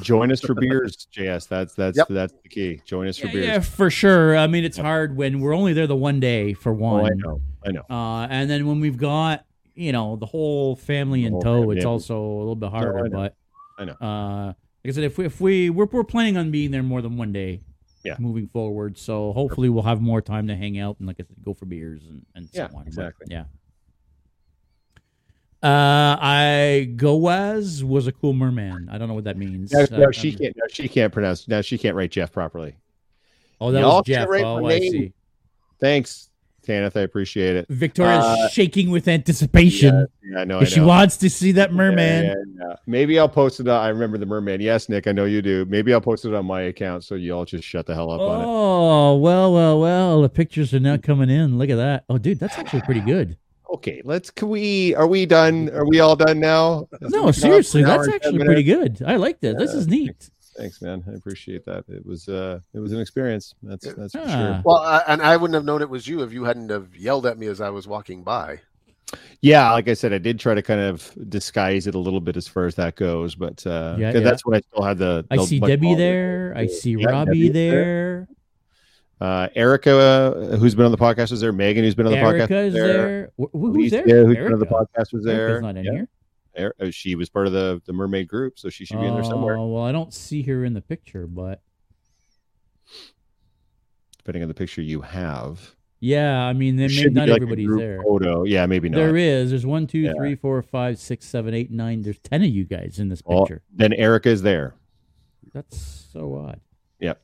Join us for beers, JS. That's that's
Yep.
that's the key. Join us for beers.
yeah, for sure. I mean, it's hard when we're only there the one day for
Oh,
one.
I know. I know.
Uh, and then when we've got you know the whole family in
whole
tow,
family,
it's also a little bit
I
harder.
know.
but
I know.
Uh, like I said, if we if we we're, we're planning on being there more than one day,
Yeah.
moving forward. So hopefully we'll have more time to hang out and like I said, go for beers and and
Yeah,
so on. But,
exactly.
yeah. Uh, I Goaz was a cool merman. I don't know what that means.
No,
Uh,
no, she
um,
can't. No, she can't pronounce. No, she can't write Jeff properly.
Oh, that
Y'all
was Jeff. Oh, I see.
Thanks, Tanith. I appreciate it.
Victoria's
Uh,
shaking with anticipation.
Yeah, I know. I
Because she
know.
wants to see that merman.
Yeah, yeah, yeah. Maybe I'll post it. On, I remember the merman. Yes, Nick, I know you do. Maybe I'll post it on my account so you all just shut the hell up on it.
Oh well, well, well. The pictures are now coming in. Look at that. Oh, dude, that's actually pretty good.
Okay, let's. Can we? Are we done? Are we all done now?
No, seriously, that's actually pretty good. I like that. This is neat.
Thanks, man. I appreciate that. It was. uh It was an experience. That's that's for
Ah.
sure.
Well, I, and I wouldn't have known it was you if you hadn't have yelled at me as I was walking by.
Yeah, like I said, I did try to kind of disguise it a little bit as far as that goes, but uh
Yeah,
'cause
yeah.
that's when I still had the.
I see Debbie there. I see
Yeah,
Robbie
Debbie's
there.
Uh, Erica, uh, who's been on the podcast, was there. Megan, who's been on the
Erica
podcast,
is
was
there. Wh- wh- Who's
Alicia,
there?
who's been on the
Erica.
podcast, was there.
Erica's not in
Yeah.
here.
Uh, she was part of the the mermaid group, so she should be in there somewhere.
Oh, well, I don't see her in the picture, but
Depending on the picture you have,
yeah, I mean, then
There
maybe not
like
everybody's there.
Photo, yeah, maybe not.
There is. There's one, two,
Yeah.
three, four, five, six, seven, eight, nine. There's ten of you guys in this
Well,
picture.
Then Erica is there
That's so odd. Yep.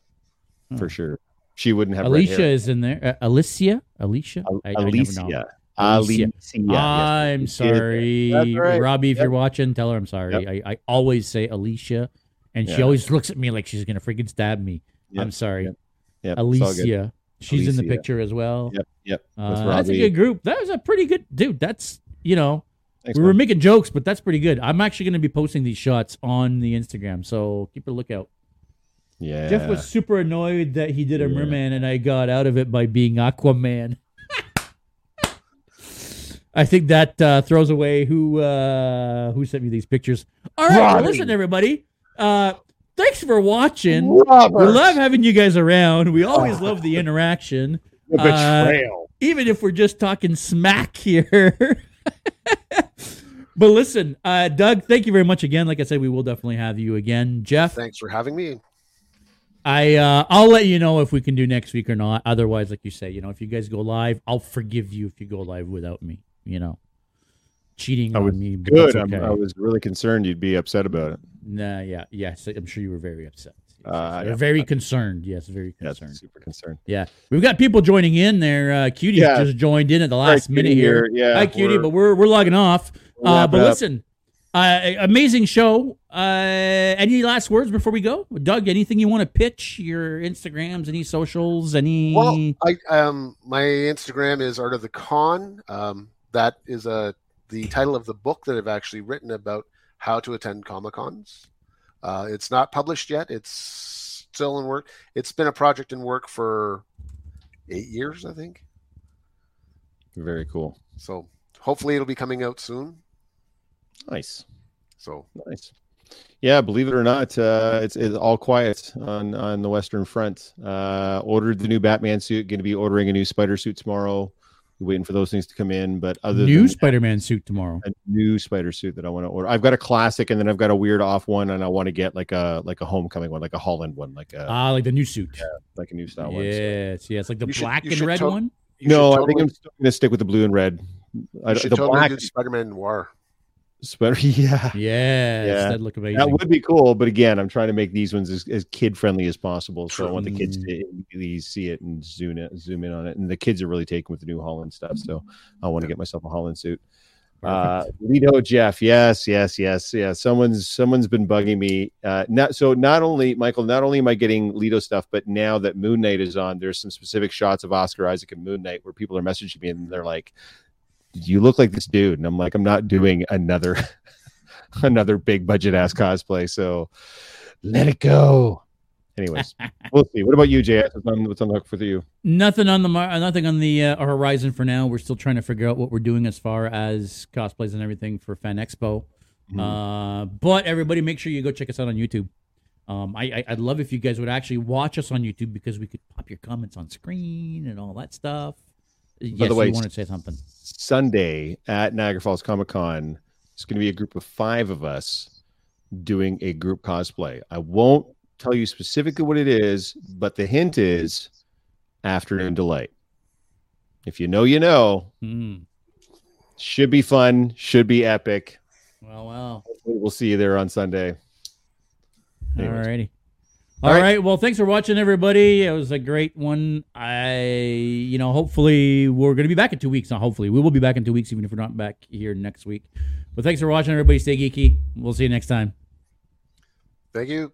For
Hmm.
sure. She wouldn't have
Alicia is in there. Uh, Alicia, Alicia,
Al-
I- I never know.
Alicia.
Alicia.
Alicia.
I'm
is
sorry.
That's right.
Robbie. If
Yep.
you're watching, tell her I'm sorry. I, I always say Alicia, and she always looks at me like she's gonna freaking stab me.
Yep.
I'm sorry,
Yep. Yep.
Alicia. She's in the picture as well.
Yep, yep.
Uh, that's a good group. That was a pretty good dude. That's you know
Thanks,
we were
man.
making jokes, but that's pretty good. I'm actually going to be posting these shots on the Instagram, so keep a lookout.
Yeah.
Jeff was super annoyed that he did a
Yeah.
merman, and I got out of it by being Aquaman. I think that uh, throws away who uh, who sent me these pictures. All right, well, listen, everybody. Uh, thanks for watching.
Robert.
We love having you guys around. We always love the interaction,
The
uh,
betrayal.
even if we're just talking smack here. but listen, uh, Doug, thank you very much again. Like I said, we will definitely have you again. Jeff,
Thanks for having me.
I uh, I'll let you know if we can do next week or not. Otherwise, like you say, you know, if you guys go live, I'll forgive you if you go live without me. You know, cheating
I
on
was
me.
Good.
that's
I'm,
okay.
I was really concerned you'd be upset about it.
Nah, yeah, yes. I'm sure you were very upset. Yes,
Uh,
yes.
yeah.
Or very concerned. Yes, very
Yeah,
concerned.
super concerned.
Yeah, we've got people joining in there. Uh, Cutie
Yeah.
just joined in at the last
right,
minute
Cutie
here.
Yeah.
Hi, Cutie,
we're-
but we're we're logging off.
we're
Uh, but
up.
listen, uh, amazing show. Uh, any last words before we go, Doug? Anything you want to pitch? Your Instagrams, any socials, any?
Well, I um my Instagram is Art of the Con. Um, that is a the title of the book that I've actually written about how to attend Comic Cons. Uh, it's not published yet. It's still in work. It's been a project in work for eight years, I think.
Very cool.
So hopefully it'll be coming out soon.
Nice.
So
Nice. Yeah, believe it or not, uh, it's, it's all quiet on on the Western Front. Uh, ordered the new Batman suit. Going to be ordering a new Spider suit tomorrow. Waiting for those things to come in. But other
new
than
Spider-Man suit tomorrow.
a new Spider suit that I want to order. I've got a classic, and then I've got a weird off one, and I want to get like a like a homecoming one, like a Holland one, like a
Ah, like the new suit.
like a new style one. so-
Yes, yes, like the
You
black
you
and red
to-
one.
No,
should
I think I'm still going to stick with the blue and red. I,
you should
the
totally
black
do Spider-Man Noir.
Spider, yeah.
Yes,
Yeah.
that look amazing.
That would be cool, but again, I'm trying to make these ones as, as kid friendly as possible. So I want the kids to immediately see it and zoom in, zoom in on it. And the kids are really taken with the new Holland stuff. So I want to get myself a Holland suit. Uh, Lido Jeff, yes, yes, yes, yeah. Someone's someone's been bugging me. Uh, not so. Not only Michael, not only am I getting Lido stuff, but now that Moon Knight is on, there's some specific shots of Oscar Isaac and Moon Knight where people are messaging me and they're like, "You look like this dude," and I'm like, "I'm not doing another another big budget ass cosplay." So let it go. Anyways, we'll see. What about you, JS? What's on, what's on the hook for you?
Nothing on the mar- uh, nothing on the uh, horizon for now. We're still trying to figure out what we're doing as far as cosplays and everything for Fan Expo.
Mm-hmm.
Uh, but everybody, make sure you go check us out on YouTube. Um, I, I I'd love if you guys would actually watch us on YouTube because we could pop your comments on screen and all that stuff. Yes,
the way,
you want to say something?
Sunday at Niagara Falls Comic Con, it's going to be a group of five of us doing a group cosplay. I won't tell you specifically what it is, but the hint is afternoon delight. If you know, you know.
Mm.
Should be fun. Should be epic.
Well, well.
We'll see you there on Sunday. Anyways.
Alrighty.
All
All
right.
right. Well, thanks for watching, everybody. It was a great one. I, you know, hopefully we're going to be back in two weeks. Not hopefully, we will be back in two weeks, even if we're not back here next week. But thanks for watching, everybody. Stay geeky. We'll see you next time.
Thank you.